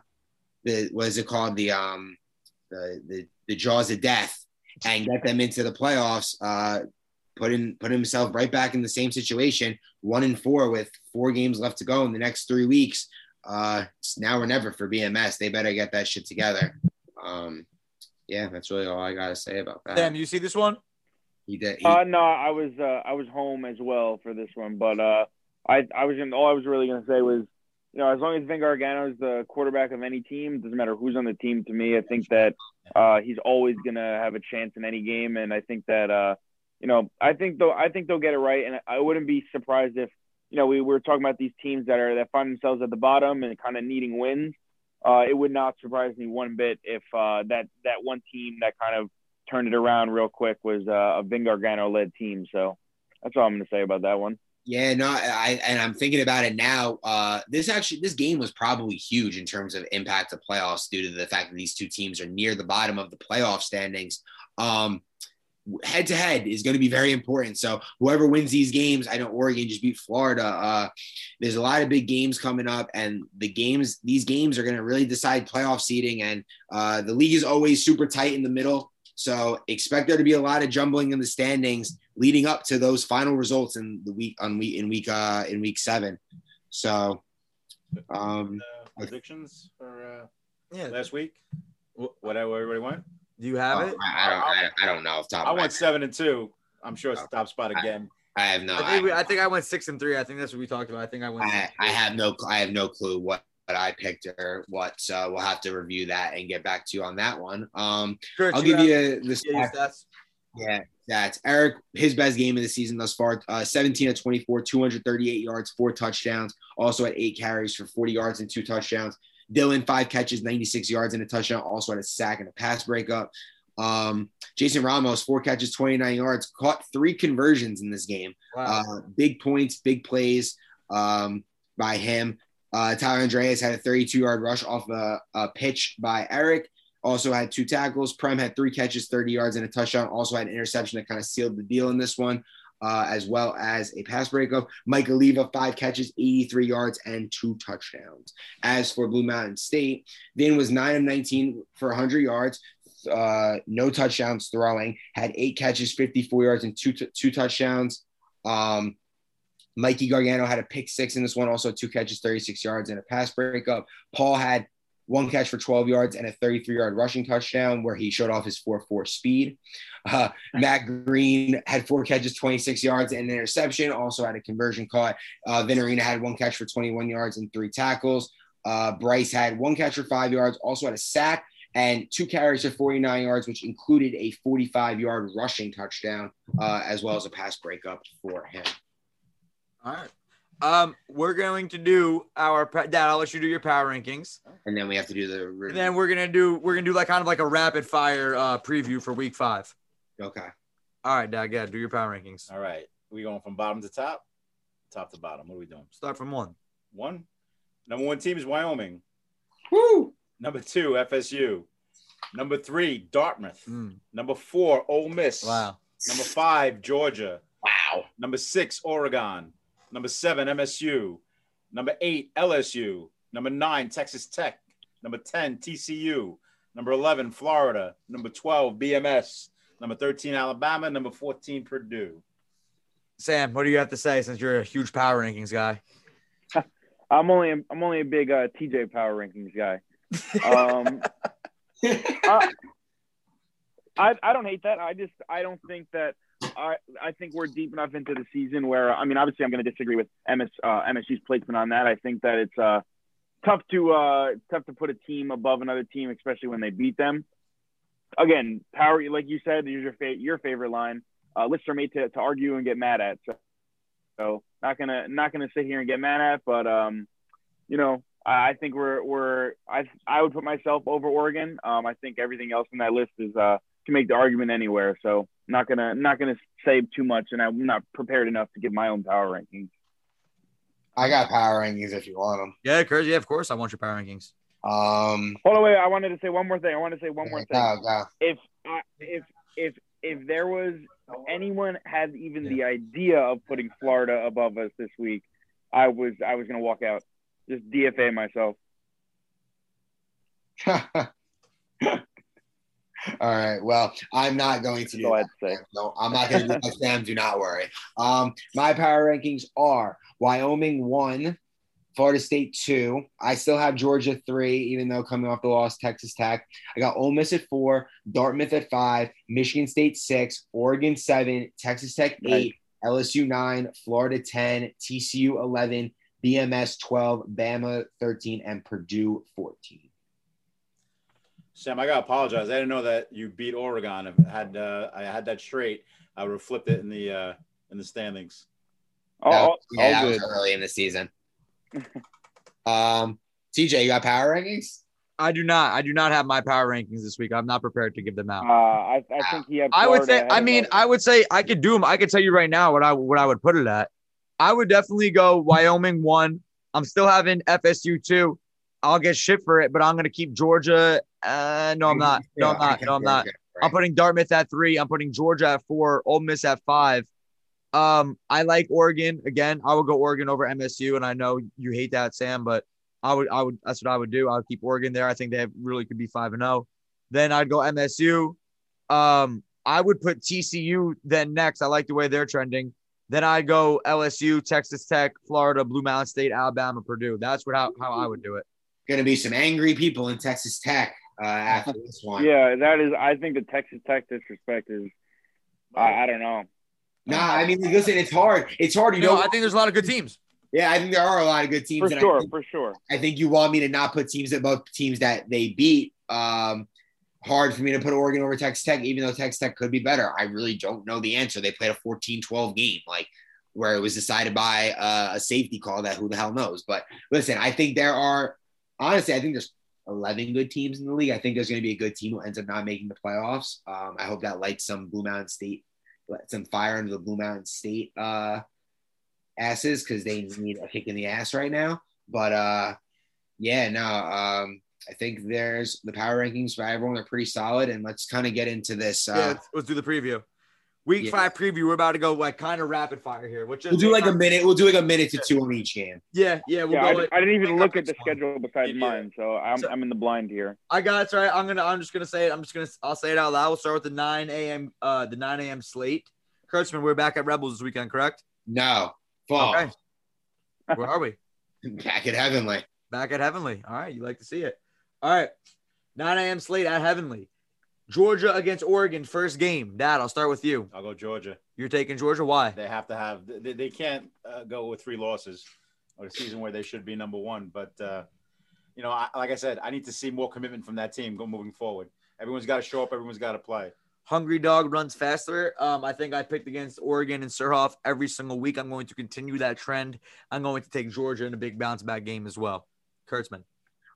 the what is it called the um the the, the jaws of death and get them into the playoffs. Uh, put in put himself right back in the same situation, one and four with four games left to go in the next three weeks uh, it's now or never for BMS. They better get that shit together. Um, yeah, that's really all I gotta say about that. Damn, you see this one? He did. He, uh, no, I was uh, I was home as well for this one, but uh, I I was in, all I was really gonna say was, you know, as long as Vin Gargano is the quarterback of any team, doesn't matter who's on the team. To me, I think that uh, he's always gonna have a chance in any game, and I think that uh, you know, I think though I think they'll get it right, and I wouldn't be surprised if you know, we were talking about these teams that are that find themselves at the bottom and kind of needing wins. Uh, it would not surprise me one bit if uh, that that one team that kind of turned it around real quick was uh, a Vin Gargano led team. So that's all I'm to say about that one. Yeah, no, I and I'm thinking about it now. Uh, this actually, this game was probably huge in terms of impact of playoffs due to the fact that these two teams are near the bottom of the playoff standings. Um, head to head is going to be very important. So whoever wins these games, I know Oregon just beat Florida. Uh, there's a lot of big games coming up, and the games these games are going to really decide playoff seeding. And uh, the league is always super tight in the middle, so expect there to be a lot of jumbling in the standings leading up to those final results in the week on week in week uh, in week seven. So. Um, Uh, predictions for uh, Yeah. last week? Wh- Whatever everybody went. Do you have oh, it? I, I don't. I, I don't know. Off top I of my went seven and two. I'm sure it's the top spot again. I have no. I think, we, I think I went six and three. I think that's what we talked about. I think I went. I, I have no I have no clue what, what I picked her. what. So we'll have to review that and get back to you on that one. Um, I'll give you the stats. stats. Yeah, that's Eric. His best game of the season thus far: uh, 17 of 24, 238 yards, four touchdowns. Also had eight carries for 40 yards and two touchdowns. Dylan five catches, 96 yards and a touchdown. Also had a sack and a pass breakup. Um, Jason Ramos four catches, 29 yards, caught three conversions in this game. Wow. Uh, big points, big plays um, by him. Uh, Tyler Andreas had a 32 yard rush off a, a pitch by Eric. Also had two tackles. Prem had three catches, 30 yards, and a touchdown. Also had an interception that kind of sealed the deal in this one, uh, as well as a pass breakup. Mike Oliva, five catches, 83 yards, and two touchdowns. As for Blue Mountain State, Vin was 9 of 19 for 100 yards, uh, no touchdowns throwing, had eight catches, 54 yards, and two, two touchdowns. Um, Mikey Gargano had a pick six in this one, also two catches, 36 yards, and a pass breakup. Paul had one catch for 12 yards and a 33 yard rushing touchdown where he showed off his 4 4 speed. Uh, Matt Green had four catches, 26 yards, and an interception, also had a conversion caught. Uh, Vinarina had one catch for 21 yards and three tackles. Uh, Bryce had one catch for five yards, also had a sack and two carries for 49 yards, which included a 45 yard rushing touchdown, uh, as well as a pass breakup for him. All right. Um, we're going to do our dad. I'll let you do your power rankings, And then we have to do the and then we're gonna do we're gonna do like kind of like a rapid fire uh preview for week five. Okay. All right, dad. Yeah, do your power rankings. All right. We going from bottom to top? Top to bottom. What are we doing? Start from one. One. Number one team is Wyoming. Woo! Number two, FSU. Number three, Dartmouth. Mm, Number four, Ole Miss. wow. Number five, Georgia. Wow. Number six, Oregon. Number seven, MSU. Number eight, LSU. Number nine, Texas Tech. Number 10, TCU. Number 11, Florida. Number 12, BMS. Number 13, Alabama. Number 14, Purdue. Sam, what do you have to say since you're a huge power rankings guy? I'm only I'm only a big uh, TJ Power Rankings guy. Um, uh, I I don't hate that. I just I don't think that I I think we're deep enough into the season where I mean obviously I'm going to disagree with MS uh, MSU's placement on that. I think that it's uh tough to uh tough to put a team above another team, especially when they beat them. Again, power like you said, is your fa- your favorite line. Uh, lists are made to, to argue and get mad at. So, so not gonna not gonna sit here and get mad at, but um, you know, I, think we're we're I I would put myself over Oregon. Um, I think everything else in that list is uh to make the argument anywhere. So not gonna not gonna say too much, and I'm not prepared enough to give my own power rankings. I got power rankings if you want them. Yeah, Kurt. Yeah, of course. I want your power rankings. Um, Hold on, wait. I wanted to say one more thing. I want to say one more thing. go, go. If I if if if there was anyone had even the idea of putting Florida above us this week, I was I was gonna walk out, just DFA myself. All right. Well, I'm not going to do That's all I that. had to say. No, I'm not going to do that, Sam. Do not worry. Um, my power rankings are Wyoming one, Florida State two. I still have Georgia three, even though coming off the loss, Texas Tech. I got Ole Miss at four, Dartmouth at five, Michigan State six, Oregon seven, Texas Tech eight, LSU nine, Florida ten, TCU eleven, BMS twelve, Bama thirteen, and Purdue fourteen. Sam, I gotta apologize. I didn't know that you beat Oregon. If I had uh, I had that straight, I would have flipped it in the uh, in the standings. Oh, That- all, yeah, that good. was early in the season. um, TJ, you got power rankings? I do not. I do not have my power rankings this week. I'm not prepared to give them out. Uh, I, I think he had. I would say. I mean. I would say I could do them. I could tell you right now what I what I would put it at. I would definitely go Wyoming one. I'm still having FSU two. I'll get shit for it, but I'm gonna keep Georgia. Uh, no, I'm not. No, I'm not. No, I'm not. I'm putting Dartmouth at three. I'm putting Georgia at four. Ole Miss at five. Um, I like Oregon again. I would go Oregon over MSU, and I know you hate that, Sam, but I would, I would. That's what I would do. I would keep Oregon there. I think they have, really could be five and zero. Oh. Then I'd go MSU. Um, I would put TCU then next. I like the way they're trending. Then I'd go LSU, Texas Tech, Florida, Blue Mountain State, Alabama, Purdue. That's what how, how I would do it. Going to be some angry people in Texas Tech uh, after this one. Yeah, that is. I think the Texas Tech disrespect is. I, I don't know. Nah, I mean, listen, it's hard. It's hard. You, know, I think there's a lot of good teams. Yeah, I think there are a lot of good teams. For sure, think, for sure. I think you want me to not put teams above teams that they beat. Um, hard for me to put Oregon over Texas Tech, even though Texas Tech could be better. I really don't know the answer. They played a 14-12 game, like where it was decided by uh, a safety call that who the hell knows. But listen, I think there are honestly, I think there's 11 good teams in the league. I think there's going to be a good team who ends up not making the playoffs. Um, I hope that lights some Blue Mountain State, some fire under the Blue Mountain State uh, asses because they need a kick in the ass right now. But uh, yeah, no, um, I think there's the power rankings for everyone are pretty solid. And let's kind of get into this. Uh, yeah, let's, let's do the preview. Week yeah. five preview. We're about to go like kind of rapid fire here. Which we'll do like a minute. We'll do like a minute to two on each game. Yeah, yeah. We'll yeah I, I, didn't even look at the schedule besides mine, so I'm, so I'm in the blind here. I got it. Sorry, I'm gonna. I'm just gonna say it. I'm just gonna. I'll say it out loud. We'll start with the 9 a.m. Uh, the 9 a.m. slate. Kurtzman, we're back at Rebels this weekend, correct? No. Fall. Okay. Where are we? back at Heavenly. Back at Heavenly. All right, you like to see it. All right. 9 a.m. slate at Heavenly. Georgia against Oregon, first game. Dad, I'll start with you. I'll go Georgia. You're taking Georgia. Why? They have to have. They, they can't uh, go with three losses or a season where they should be number one. But uh, you know, I, like I said, I need to see more commitment from that team go moving forward. Everyone's got to show up. Everyone's got to play. Hungry dog runs faster. Um, I think I picked against Oregon and Surhoff every single week. I'm going to continue that trend. I'm going to take Georgia in a big bounce back game as well. Kurtzman.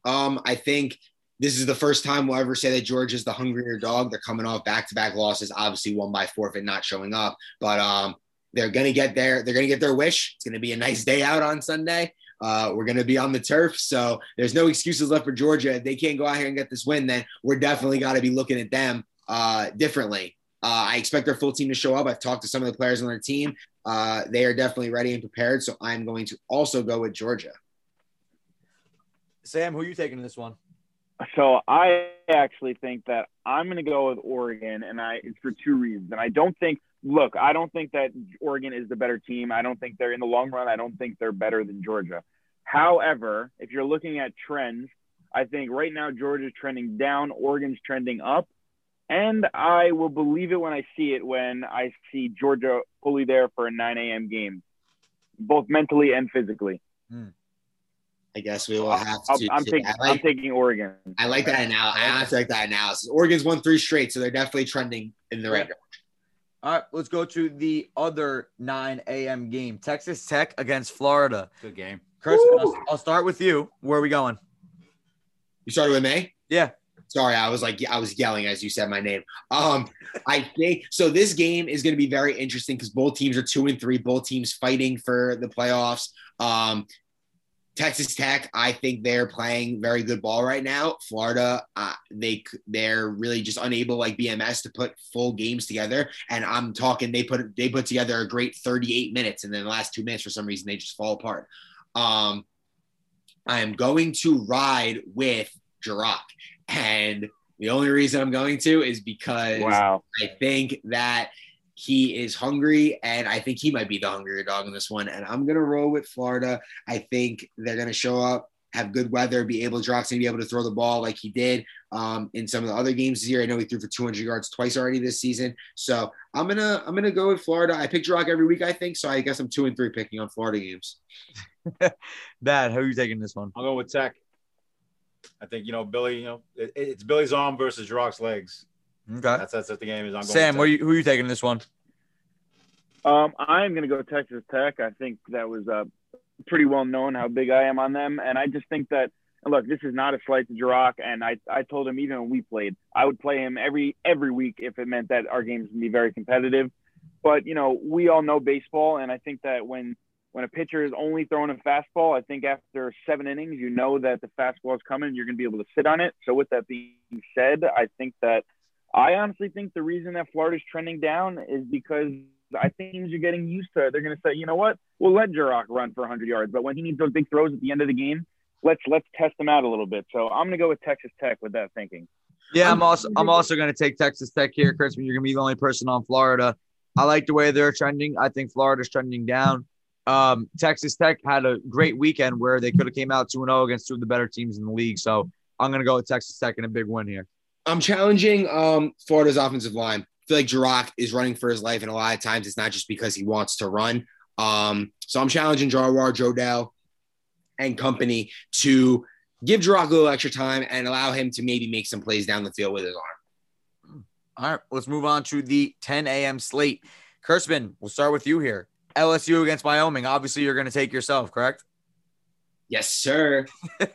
Um, I think this is the first time we'll ever say that Georgia's the hungrier dog. They're coming off back-to-back losses, obviously one by forfeit, not showing up. But um, they're gonna get there. They're gonna get their wish. It's gonna be a nice day out on Sunday. Uh, we're gonna be on the turf, so there's no excuses left for Georgia. If they can't go out here and get this win, then we're definitely got to be looking at them uh, differently. Uh, I expect their full team to show up. I've talked to some of the players on their team. Uh, they are definitely ready and prepared. So I'm going to also go with Georgia. Sam, who are you taking in this one? So I actually think that I'm going to go with Oregon, and I it's for two reasons. And I don't think, look, I don't think that Oregon is the better team. I don't think they're in the long run. I don't think they're better than Georgia. However, if you're looking at trends, I think right now Georgia's trending down, Oregon's trending up, and I will believe it when I see it when I see Georgia fully there for a 9 a.m. game, both mentally and physically. Hmm. I guess we will have to. I'm, taking, like, I'm taking Oregon. I like that analysis. I honestly like that analysis. Oregon's won three straight, so they're definitely trending in the right direction. All right, let's go to the other 9 a.m. game. Texas Tech against Florida. Good game. Chris, I'll, I'll, start with you. Where are we going? You started with me? Yeah. Sorry, I was like I was yelling as you said my name. Um, I think so. This game is going to be very interesting because both teams are two and three. Both teams fighting for the playoffs. Um, Texas Tech, I think they're playing very good ball right now. Florida, uh, they they're really just unable, like BMS, to put full games together. And I'm talking, they put they put together a great 38 minutes, and then the last two minutes, for some reason, they just fall apart. Um, I am going to ride with Jurok, and the only reason I'm going to is because wow. I think that he is hungry, and I think he might be the hungrier dog in this one. And I'm gonna roll with Florida. I think they're gonna show up, have good weather, be able to Droxy be able to throw the ball like he did um, in some of the other games this year. I know he threw for 200 yards twice already this season. So I'm gonna I'm gonna go with Florida. I pick Drock every week, I think. So I guess I'm two and three picking on Florida games. Bad. How are you taking this one? I'll go with Tech. I think you know Billy. You know it, it's Billy's arm versus Drock's legs. Okay. That's that's what the game is. I'm Sam, where you, who are you taking this one? Um, I'm going to go Texas Tech. I think that was uh, pretty well known how big I am on them, and I just think that look, this is not a slight to Jurok, and I I told him even when we played, I would play him every every week if it meant that our games would be very competitive. But you know, we all know baseball, and I think that when when a pitcher is only throwing a fastball, I think after seven innings, you know that the fastball is coming, and you're going to be able to sit on it. So with that being said, I think that I honestly think the reason that Florida's trending down is because I think teams are getting used to it. They're going to say, you know what, we'll let Jurock run for 100 yards, but when he needs those big throws at the end of the game, let's let's test him out a little bit. So I'm going to go with Texas Tech with that thinking. Yeah, I'm also I'm also going to take Texas Tech here, Chris. You're going to be the only person on Florida. I like the way they're trending. I think Florida's trending down. Um, Texas Tech had a great weekend where they could have came out 2 0 against two of the better teams in the league. So I'm going to go with Texas Tech in a big win here. I'm challenging um, Florida's offensive line. I feel like Jurock is running for his life, and a lot of times it's not just because he wants to run. Um, so I'm challenging Jarwar, Jodell, and company to give Jurock a little extra time and allow him to maybe make some plays down the field with his arm. All right, let's move on to the 10 a.m. slate. Kurtzman, we'll start with you here. LSU against Wyoming. Obviously, you're going to take yourself, correct? Yes, sir.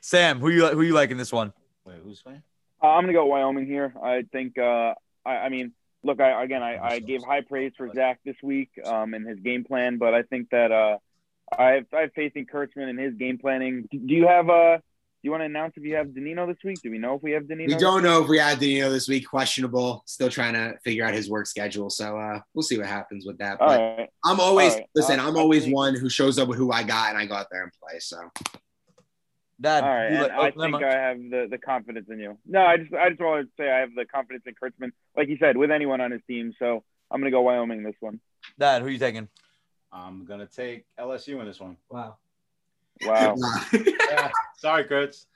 Sam, who you who you like in this one? Wait, who's playing? Uh, I'm going to go Wyoming here. I think. Uh, I, I mean, look, I again, I, I gave high praise for Zach this week um, and his game plan, but I think that uh, I have, I have faith in Kurtzman and his game planning. Do you have uh, do you want to announce if you have Danino this week? Do we know if we have Danino? We don't know if we have Danino this week. Questionable. Still trying to figure out his work schedule. So uh, we'll see what happens with that. But right. I'm always right. listen. Uh, I'm always one who shows up with who I got, and I go out there and play. So Dad, All right, like- oh, I think mind. I have the, the confidence in you. No, I just I just want to say I have the confidence in Kurtzman, like you said, with anyone on his team. So I'm gonna go Wyoming this one. Dad, who you taking? I'm gonna take LSU in this one. Wow. Wow. Yeah, sorry, Kurtz.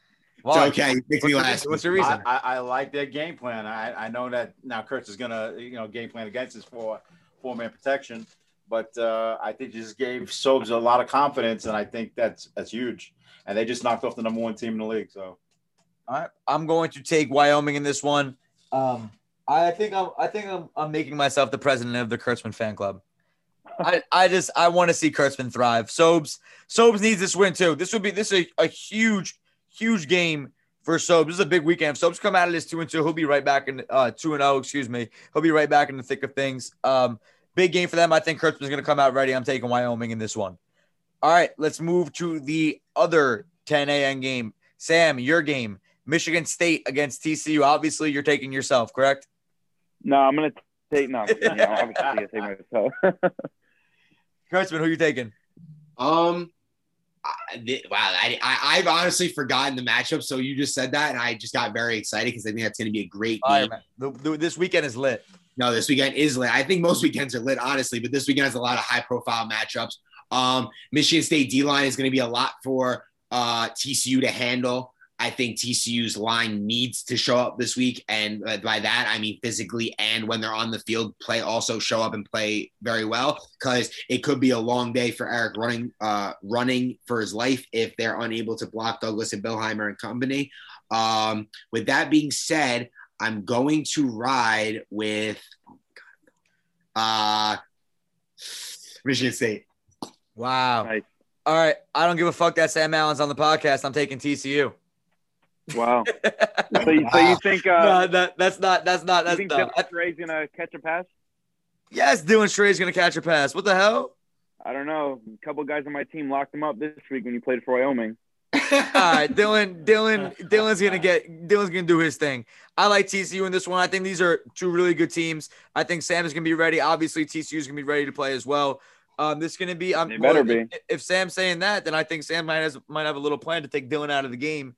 It's okay. You me What's, last. the, what's the reason? I, I like their game plan. I, I know that now Kurtz is gonna you know game plan against us for four man protection, but uh, I think you just gave Sobes a lot of confidence, and I think that's that's huge. And they just knocked off the number one team in the league. So I'm going to take Wyoming in this one. Um, I think I'm. I think I'm. I'm making myself the president of the Kurtzman fan club. I, I just I want to see Kurtzman thrive. Sobes Sobes needs this win too. This would be this is a, a huge huge game for Sobes. This is a big weekend. If Sobes come out of this two and two, he'll be right back in uh two and zero. Excuse me. He'll be right back in the thick of things. Um, big game for them. I think Kurtzman's going to come out ready. I'm taking Wyoming in this one. All right, let's move to the other 10 a.m. game. Sam, your game. Michigan State against TCU. Obviously, you're taking yourself, correct? No, I'm gonna take no. You know, obviously, I take myself. Kurtzman, who are you taking? Um, I, wow, I, I I've honestly forgotten the matchup. So you just said that, and I just got very excited because I think that's going to be a great game. right. This weekend is lit. No, this weekend is lit. I think most weekends are lit, honestly, but this weekend has a lot of high profile matchups. Um, Michigan State D line is going to be a lot for uh, TCU to handle. I think TCU's line needs to show up this week, and by that I mean physically and when they're on the field, play also show up and play very well because it could be a long day for Eric running uh, running for his life if they're unable to block Douglas and Billheimer and company. Um, with that being said, I'm going to ride with uh Michigan State. Wow. Nice. All right. I don't give a fuck that Sam Allen's on the podcast. I'm taking TCU. Wow. So you, so you think uh, no, that, that's not. That's not. you That's think not. Dylan Trey's gonna catch a pass? Yes, Dylan Stray's to catch a pass. What the hell? I don't know. A couple guys on my team locked him up this week when he played for Wyoming. All right, Dylan. Dylan. Dylan's gonna get. Dylan's gonna do his thing. I like TCU in this one. I think these are two really good teams. I think Sam is gonna be ready. Obviously, TCU is gonna be ready to play as well. Um, this is gonna be. I'm, They better be. If, if Sam's saying that, then I think Sam might has might have a little plan to take Dylan out of the game.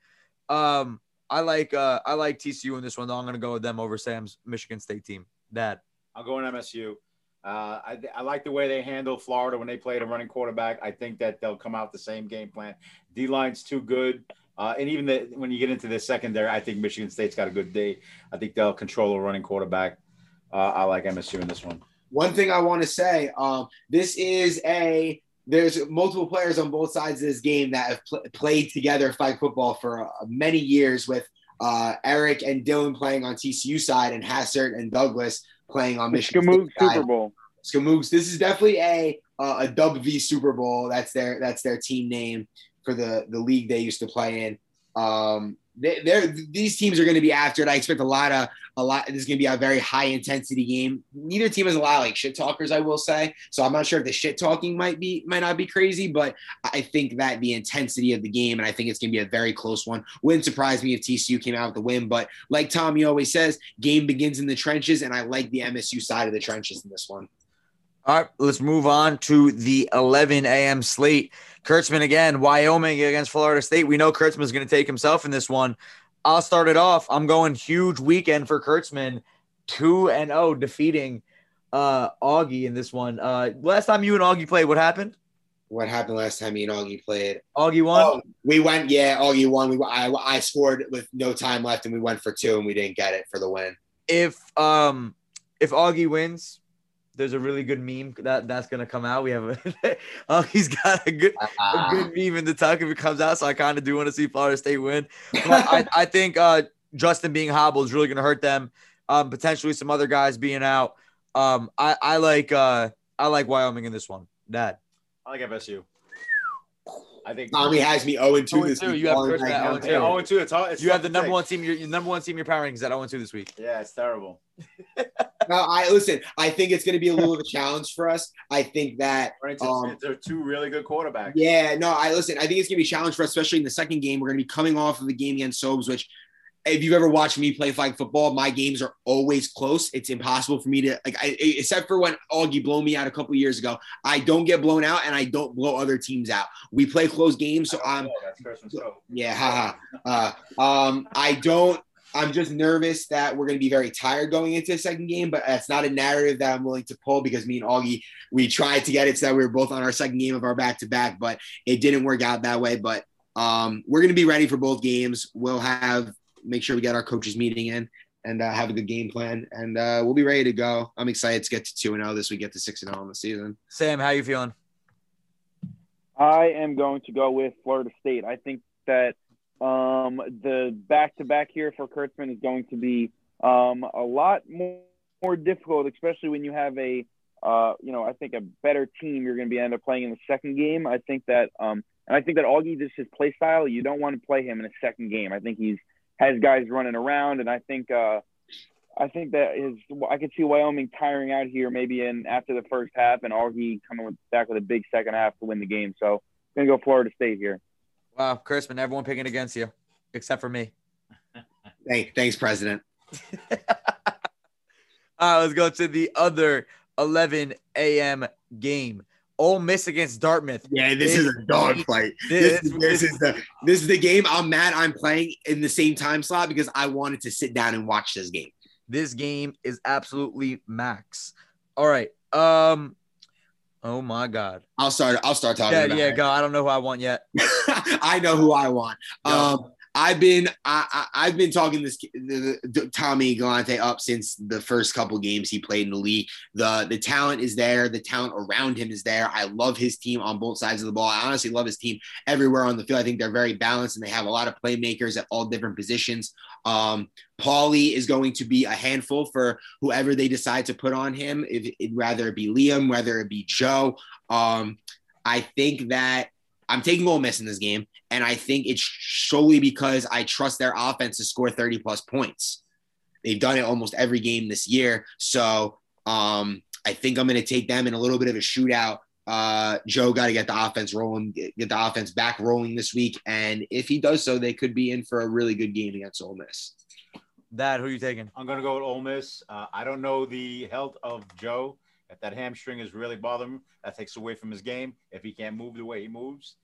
Um, I like. Uh, I like TCU in this one. Though I'm gonna go with them over Sam's Michigan State team. That I'll go in MSU. Uh, I, I like the way they handle Florida when they played a running quarterback. I think that they'll come out the same game plan. D line's too good. Uh, and even the, when you get into the secondary, I think Michigan State's got a good day. I think they'll control a running quarterback. Uh, I like MSU in this one. One thing I want to say, um, this is a there's multiple players on both sides of this game that have pl- played together flag football for uh, many years with uh, Eric and Dylan playing on TCU side and Hassert and Douglas playing on Michigan Skamoog side. Super Bowl. Skamooks. This is definitely a uh, a Dub V Super Bowl. That's their that's their team name for the the league they used to play in. Um, they, they're these teams are going to be after it. I expect a lot of a lot. This is going to be a very high intensity game. Neither team has a lot of like shit talkers, I will say. So I'm not sure if the shit talking might be might not be crazy, but I think that the intensity of the game, and I think it's going to be a very close one. Wouldn't surprise me if TCU came out with the win, but like Tommy always says, game begins in the trenches, and I like the MSU side of the trenches in this one. All right, let's move on to the 11 a.m. slate. Kurtzman again, Wyoming against Florida State. We know Kurtzman's going to take himself in this one. I'll start it off. I'm going huge weekend for Kurtzman, 2 and 0 defeating uh Augie in this one. Uh last time you and Augie played, what happened? What happened last time me and Augie played? Augie won. Oh, we went, yeah, Augie won. We I, I scored with no time left, and we went for two, and we didn't get it for the win. If um if Augie wins, there's a really good meme that that's gonna come out. We have a oh, he's got a good a good meme in the tuck if it comes out. So I kind of do want to see Florida State win. But I, I think uh, Justin being hobbled is really gonna hurt them. Um, potentially some other guys being out. Um, I, I like uh I like Wyoming in this one. Dad. I like FSU. I think Tommy has me 0 2 this week. You have Falling Chris right at now. 0-2. Yeah, 0 2. It's, all- it's You tough have the number one team. Your, your number one team. Your power rankings at 0 2 this week. Yeah, it's terrible. No, I listen. I think it's going to be a little of a challenge for us. I think that to, Um, they're two really good quarterbacks. Yeah, no, I listen. I think it's gonna be a challenge for us, especially in the second game. We're gonna be coming off of the game against Sobes, which, if you've ever watched me play flag football, my games are always close. It's impossible for me to like, I, except for when Augie blew me out a couple years ago. I don't get blown out, and I don't blow other teams out. We play close games, so I'm Cove. yeah, haha. Uh, um, I don't. I'm just nervous that we're going to be very tired going into the second game, but that's not a narrative that I'm willing to pull because me and Augie, we tried to get it so that we were both on our second game of our back to back, but it didn't work out that way. But um, we're going to be ready for both games. We'll have make sure we get our coaches meeting in and uh, have a good game plan, and uh, we'll be ready to go. I'm excited to get to two and zero this week, get to six and zero in the season. Sam, how are you feeling? I am going to go with Florida State. I think that um, the back to back here for Kurtzman is going to be um, a lot more, more difficult, especially when you have a uh, you know I think a better team you're going to be end up playing in the second game. I think that um, and I think that Augie just his play style you don't want to play him in a second game. I think he's has guys running around, and I think. Uh, I think that is. I could see Wyoming tiring out here, maybe in after the first half, and Augie coming with, back with a big second half to win the game. So, gonna go Florida State here. Wow, Kurtzman, everyone picking against you except for me. Thank, thanks, President. All right, let's go to the other 11 a.m. game. Ole Miss against Dartmouth. Yeah, this is a dog fight. This- This, this is the this is the game. I'm mad I'm playing in the same time slot because I wanted to sit down and watch this game. This game is absolutely max. All right. Um. Oh my God. I'll start. I'll start talking. Yeah, yeah. it. Go. I don't know who I want yet. I know who I want. Go. Um, I've been I, I, I've been talking this the, the, Tommy Galante up since the first couple games he played in the league. The the talent is there. The talent around him is there. I love his team on both sides of the ball. I honestly love his team everywhere on the field. I think they're very balanced and they have a lot of playmakers at all different positions. Um, Paulie is going to be a handful for whoever they decide to put on him. If it, whether it be Liam, whether it be Joe. Um, I think that I'm taking Ole Miss in this game, and I think it's solely because I trust their offense to score 30 plus points. They've done it almost every game this year, so um, I think I'm going to take them in a little bit of a shootout. Uh, Joe got to get the offense rolling, get, get the offense back rolling this week, and if he does so, they could be in for a really good game against Ole Miss. Dad, who you taking? I'm gonna go with Ole Miss. Uh, I don't know the health of Joe. If that hamstring is really bothering him, that takes away from his game. If he can't move the way he moves,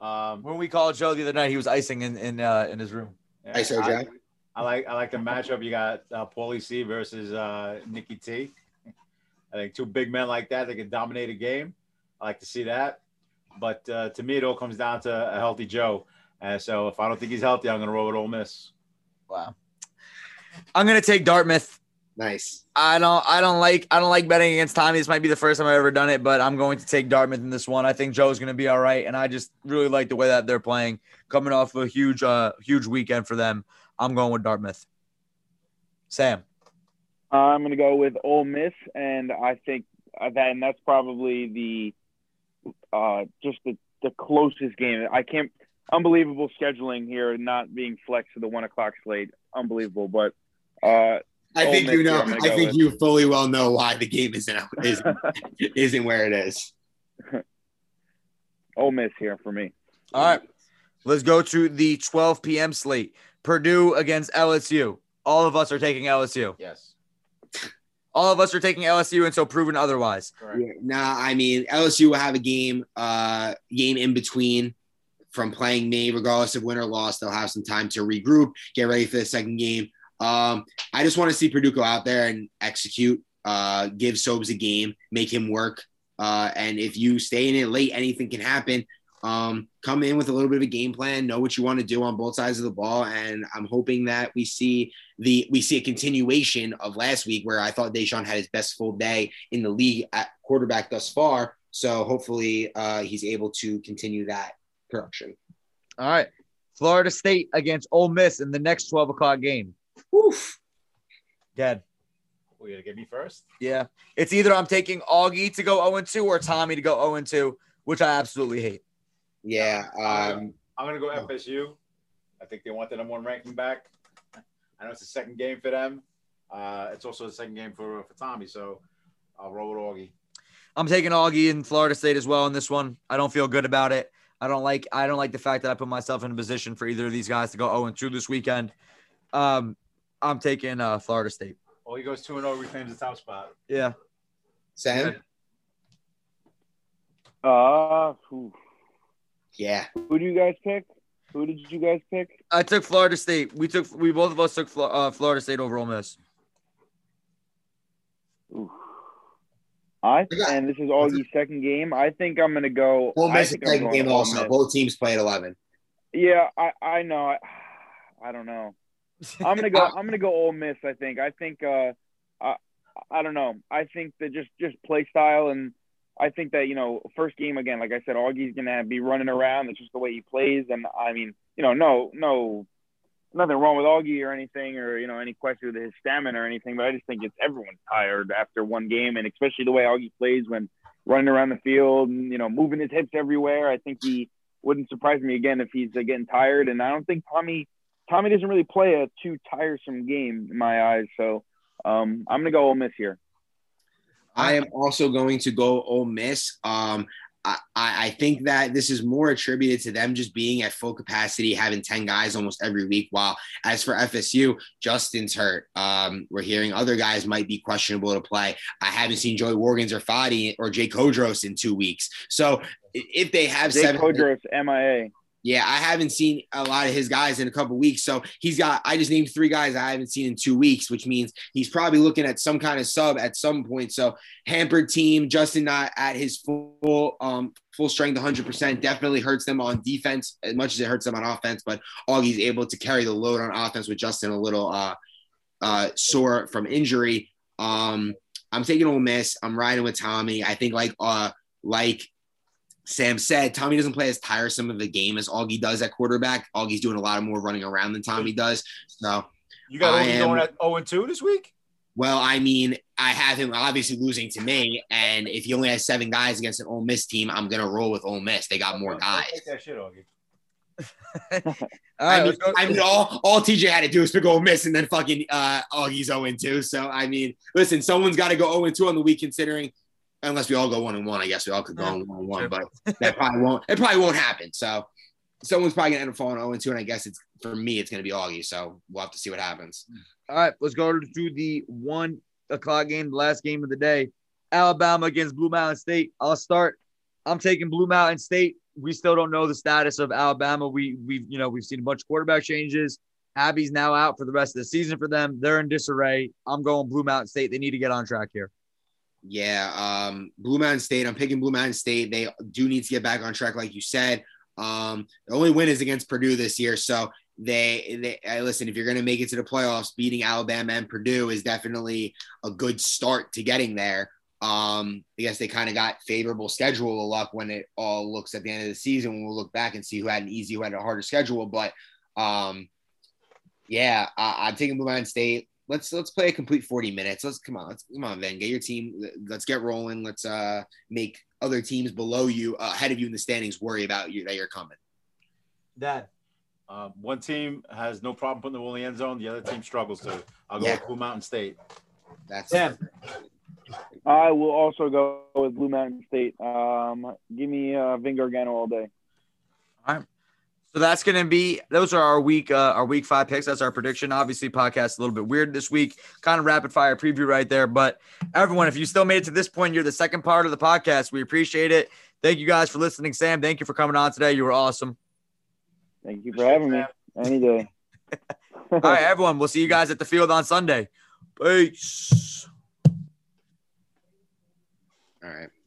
um, When we called Joe the other night, he was icing in in uh, in his room. yeah, Hey, Sir I, Jack. I like I like the matchup. You got uh, Paulie C versus uh, Nikki T. I think two big men like that they can dominate a game. I like to see that. But uh, to me, it all comes down to a healthy Joe. And so if I don't think he's healthy, I'm going to roll with Ole Miss. Wow. I'm gonna take Dartmouth. Nice. I don't I don't like I don't like betting against Tommy. This might be the first time I've ever done it, but I'm going to take Dartmouth in this one. I think Joe's gonna be all right, and I just really like the way that they're playing, coming off a huge uh huge weekend for them. I'm going with Dartmouth. Sam. I'm going to go with Ole Miss, and I think uh, that and that's probably the uh, just the, the closest game. I can't. unbelievable scheduling here, not being flexed to the one o'clock slate. Unbelievable, but uh, I think you know. I'm gonna I go think with. you fully well know why the game isn't isn't, isn't where it is. Ole Miss here for me. All right. Let's go to the 12 p.m. slate. Purdue against LSU. All of us are taking LSU. Yes. All of us are taking LSU until proven otherwise. Correct. Yeah, nah, I mean LSU will have a game, uh, game in between from playing me, regardless of win or loss. They'll have some time to regroup, get ready for the second game. Um, I just want to see Purdue go out there and execute, uh, give Sobes a game, make him work. Uh, and if you stay in it late, anything can happen. Um, come in with a little bit of a game plan, know what you want to do on both sides of the ball, and I'm hoping that we see the we see a continuation of last week where I thought Deshaun had his best full day in the league at quarterback thus far. So hopefully uh, he's able to continue that production. All right. Florida State against Ole Miss in the next 12 o'clock game. Oof. Dead. We gotta get me first. Yeah. It's either I'm taking Augie to go 0 2 or Tommy to go 0 2, which I absolutely hate. Yeah. Um, I'm gonna go FSU. I think they want the number one ranking back. I know it's the second game for them. Uh, it's also the second game for for Tommy, so I'll roll with Augie. I'm taking Augie in Florida State as well in this one. I don't feel good about it. I don't like I don't like the fact that I put myself in a position for either of these guys to go 0 2 this weekend. Um, I'm taking uh, Florida State. Oh, he goes two and zero, reclaims the top spot. Yeah. Sam. Uh, who, Yeah. who do you guys pick? Who did you guys pick? I took Florida State. We took we both of us took Flo- uh, Florida State over Ole Miss. Ooh. I and this is Augie's second game. I think I'm gonna go. Ole I Miss I'm second game also. Miss. Both teams play at 11. Yeah, I I know. I, I don't know. I'm gonna go. I'm gonna go Ole Miss. I think. I think. Uh, I I don't know. I think that just just play style and I think that you know first game again, like I said, Augie's gonna be running around. That's just the way he plays. And I mean, you know, no no nothing wrong with Augie or anything, or you know any question with his stamina or anything. But I just think it's everyone's tired after one game, and especially the way Augie plays when running around the field and you know moving his hips everywhere. I think he wouldn't surprise me again if he's uh, getting tired. And I don't think Tommy Tommy doesn't really play a too tiresome game in my eyes. So um, I'm gonna go Ole Miss here. I am also going to go Ole Miss. Um, I, I think that this is more attributed to them just being at full capacity, having 10 guys almost every week. While as for FSU, Justin's hurt. Um, we're hearing other guys might be questionable to play. I haven't seen Joey Morgans or Fadi or Jay Kodros in two weeks. So if they have Jake seven, Kodros, MIA. Yeah, I haven't seen a lot of his guys in a couple weeks. So he's got, I just named three guys I haven't seen in two weeks, which means he's probably looking at some kind of sub at some point. So hampered team, Justin not at his full, um, full strength 100% definitely hurts them on defense as much as it hurts them on offense. But Augie's able to carry the load on offense with Justin a little uh, uh, sore from injury. Um, I'm taking Ole Miss. I'm riding with Tommy. I think like, uh, like Sam said, Tommy doesn't play as tiresome of a game as Augie does at quarterback. Augie's doing a lot of more running around than Tommy does. So, You got I Augie am- going at zero and two this week. well, I mean, I have him obviously losing to me, and if he only has seven guys against an Ole Miss team, I'm gonna roll with Ole Miss. They got more Don't guys. Take that shit, Augie. All I mean, let's. I mean, all all TJ had to do is pick Ole Miss, and then fucking uh, Augie's 0 and 2. So, I mean, listen, someone's got to go 0 and 2 on the week, considering unless we all go one and one. I guess we all could go Yeah, one and one, but that probably won't. It probably won't happen. So, someone's probably gonna end up falling 0 and 2, and I guess it's for me, it's gonna be Augie. So, we'll have to see what happens. All right, let's go to the one o'clock game, the last game of the day. Alabama against Blue Mountain State. I'll start. I'm taking Blue Mountain State. We still don't know the status of Alabama. We we've you know we've seen a bunch of quarterback changes. Abby's now out for the rest of the season for them. They're in disarray. I'm going Blue Mountain State. They need to get on track here. Yeah, um, Blue Mountain State. I'm picking Blue Mountain State. They do need to get back on track, like you said. Um, the only win is against Purdue this year, so they, they listen. If you're going to make it to the playoffs, beating Alabama and Purdue is definitely a good start to getting there. Um, I guess they kind of got favorable schedule of luck when it all looks at the end of the season. When we'll look back and see who had an easy, who had a harder schedule, but um, yeah, I, I'm taking Blue Mountain State. Let's let's play a complete 40 minutes. Let's come on, let's come on, Van. Get your team. Let's get rolling. Let's uh make other teams below you, uh, ahead of you in the standings, worry about you that you're coming. Dad. Uh, one team has no problem putting the ball in the end zone. The other team struggles to. I'll go Yeah. with Blue Mountain State. That's Sam. I will also go with Blue Mountain State. Um, give me uh, Vin Gargano all day. So that's going to be those are our week uh, our week five picks. That's our prediction. Obviously, podcast a little bit weird this week. Kind of rapid fire preview right there. But everyone, if you still made it to this point, you're the second part of the podcast. We appreciate it. Thank you guys for listening. Sam, thank you for coming on today. You were awesome. Thank you for having me. Any day. All right, everyone. We'll see you guys at the field on Sunday. Peace. all right.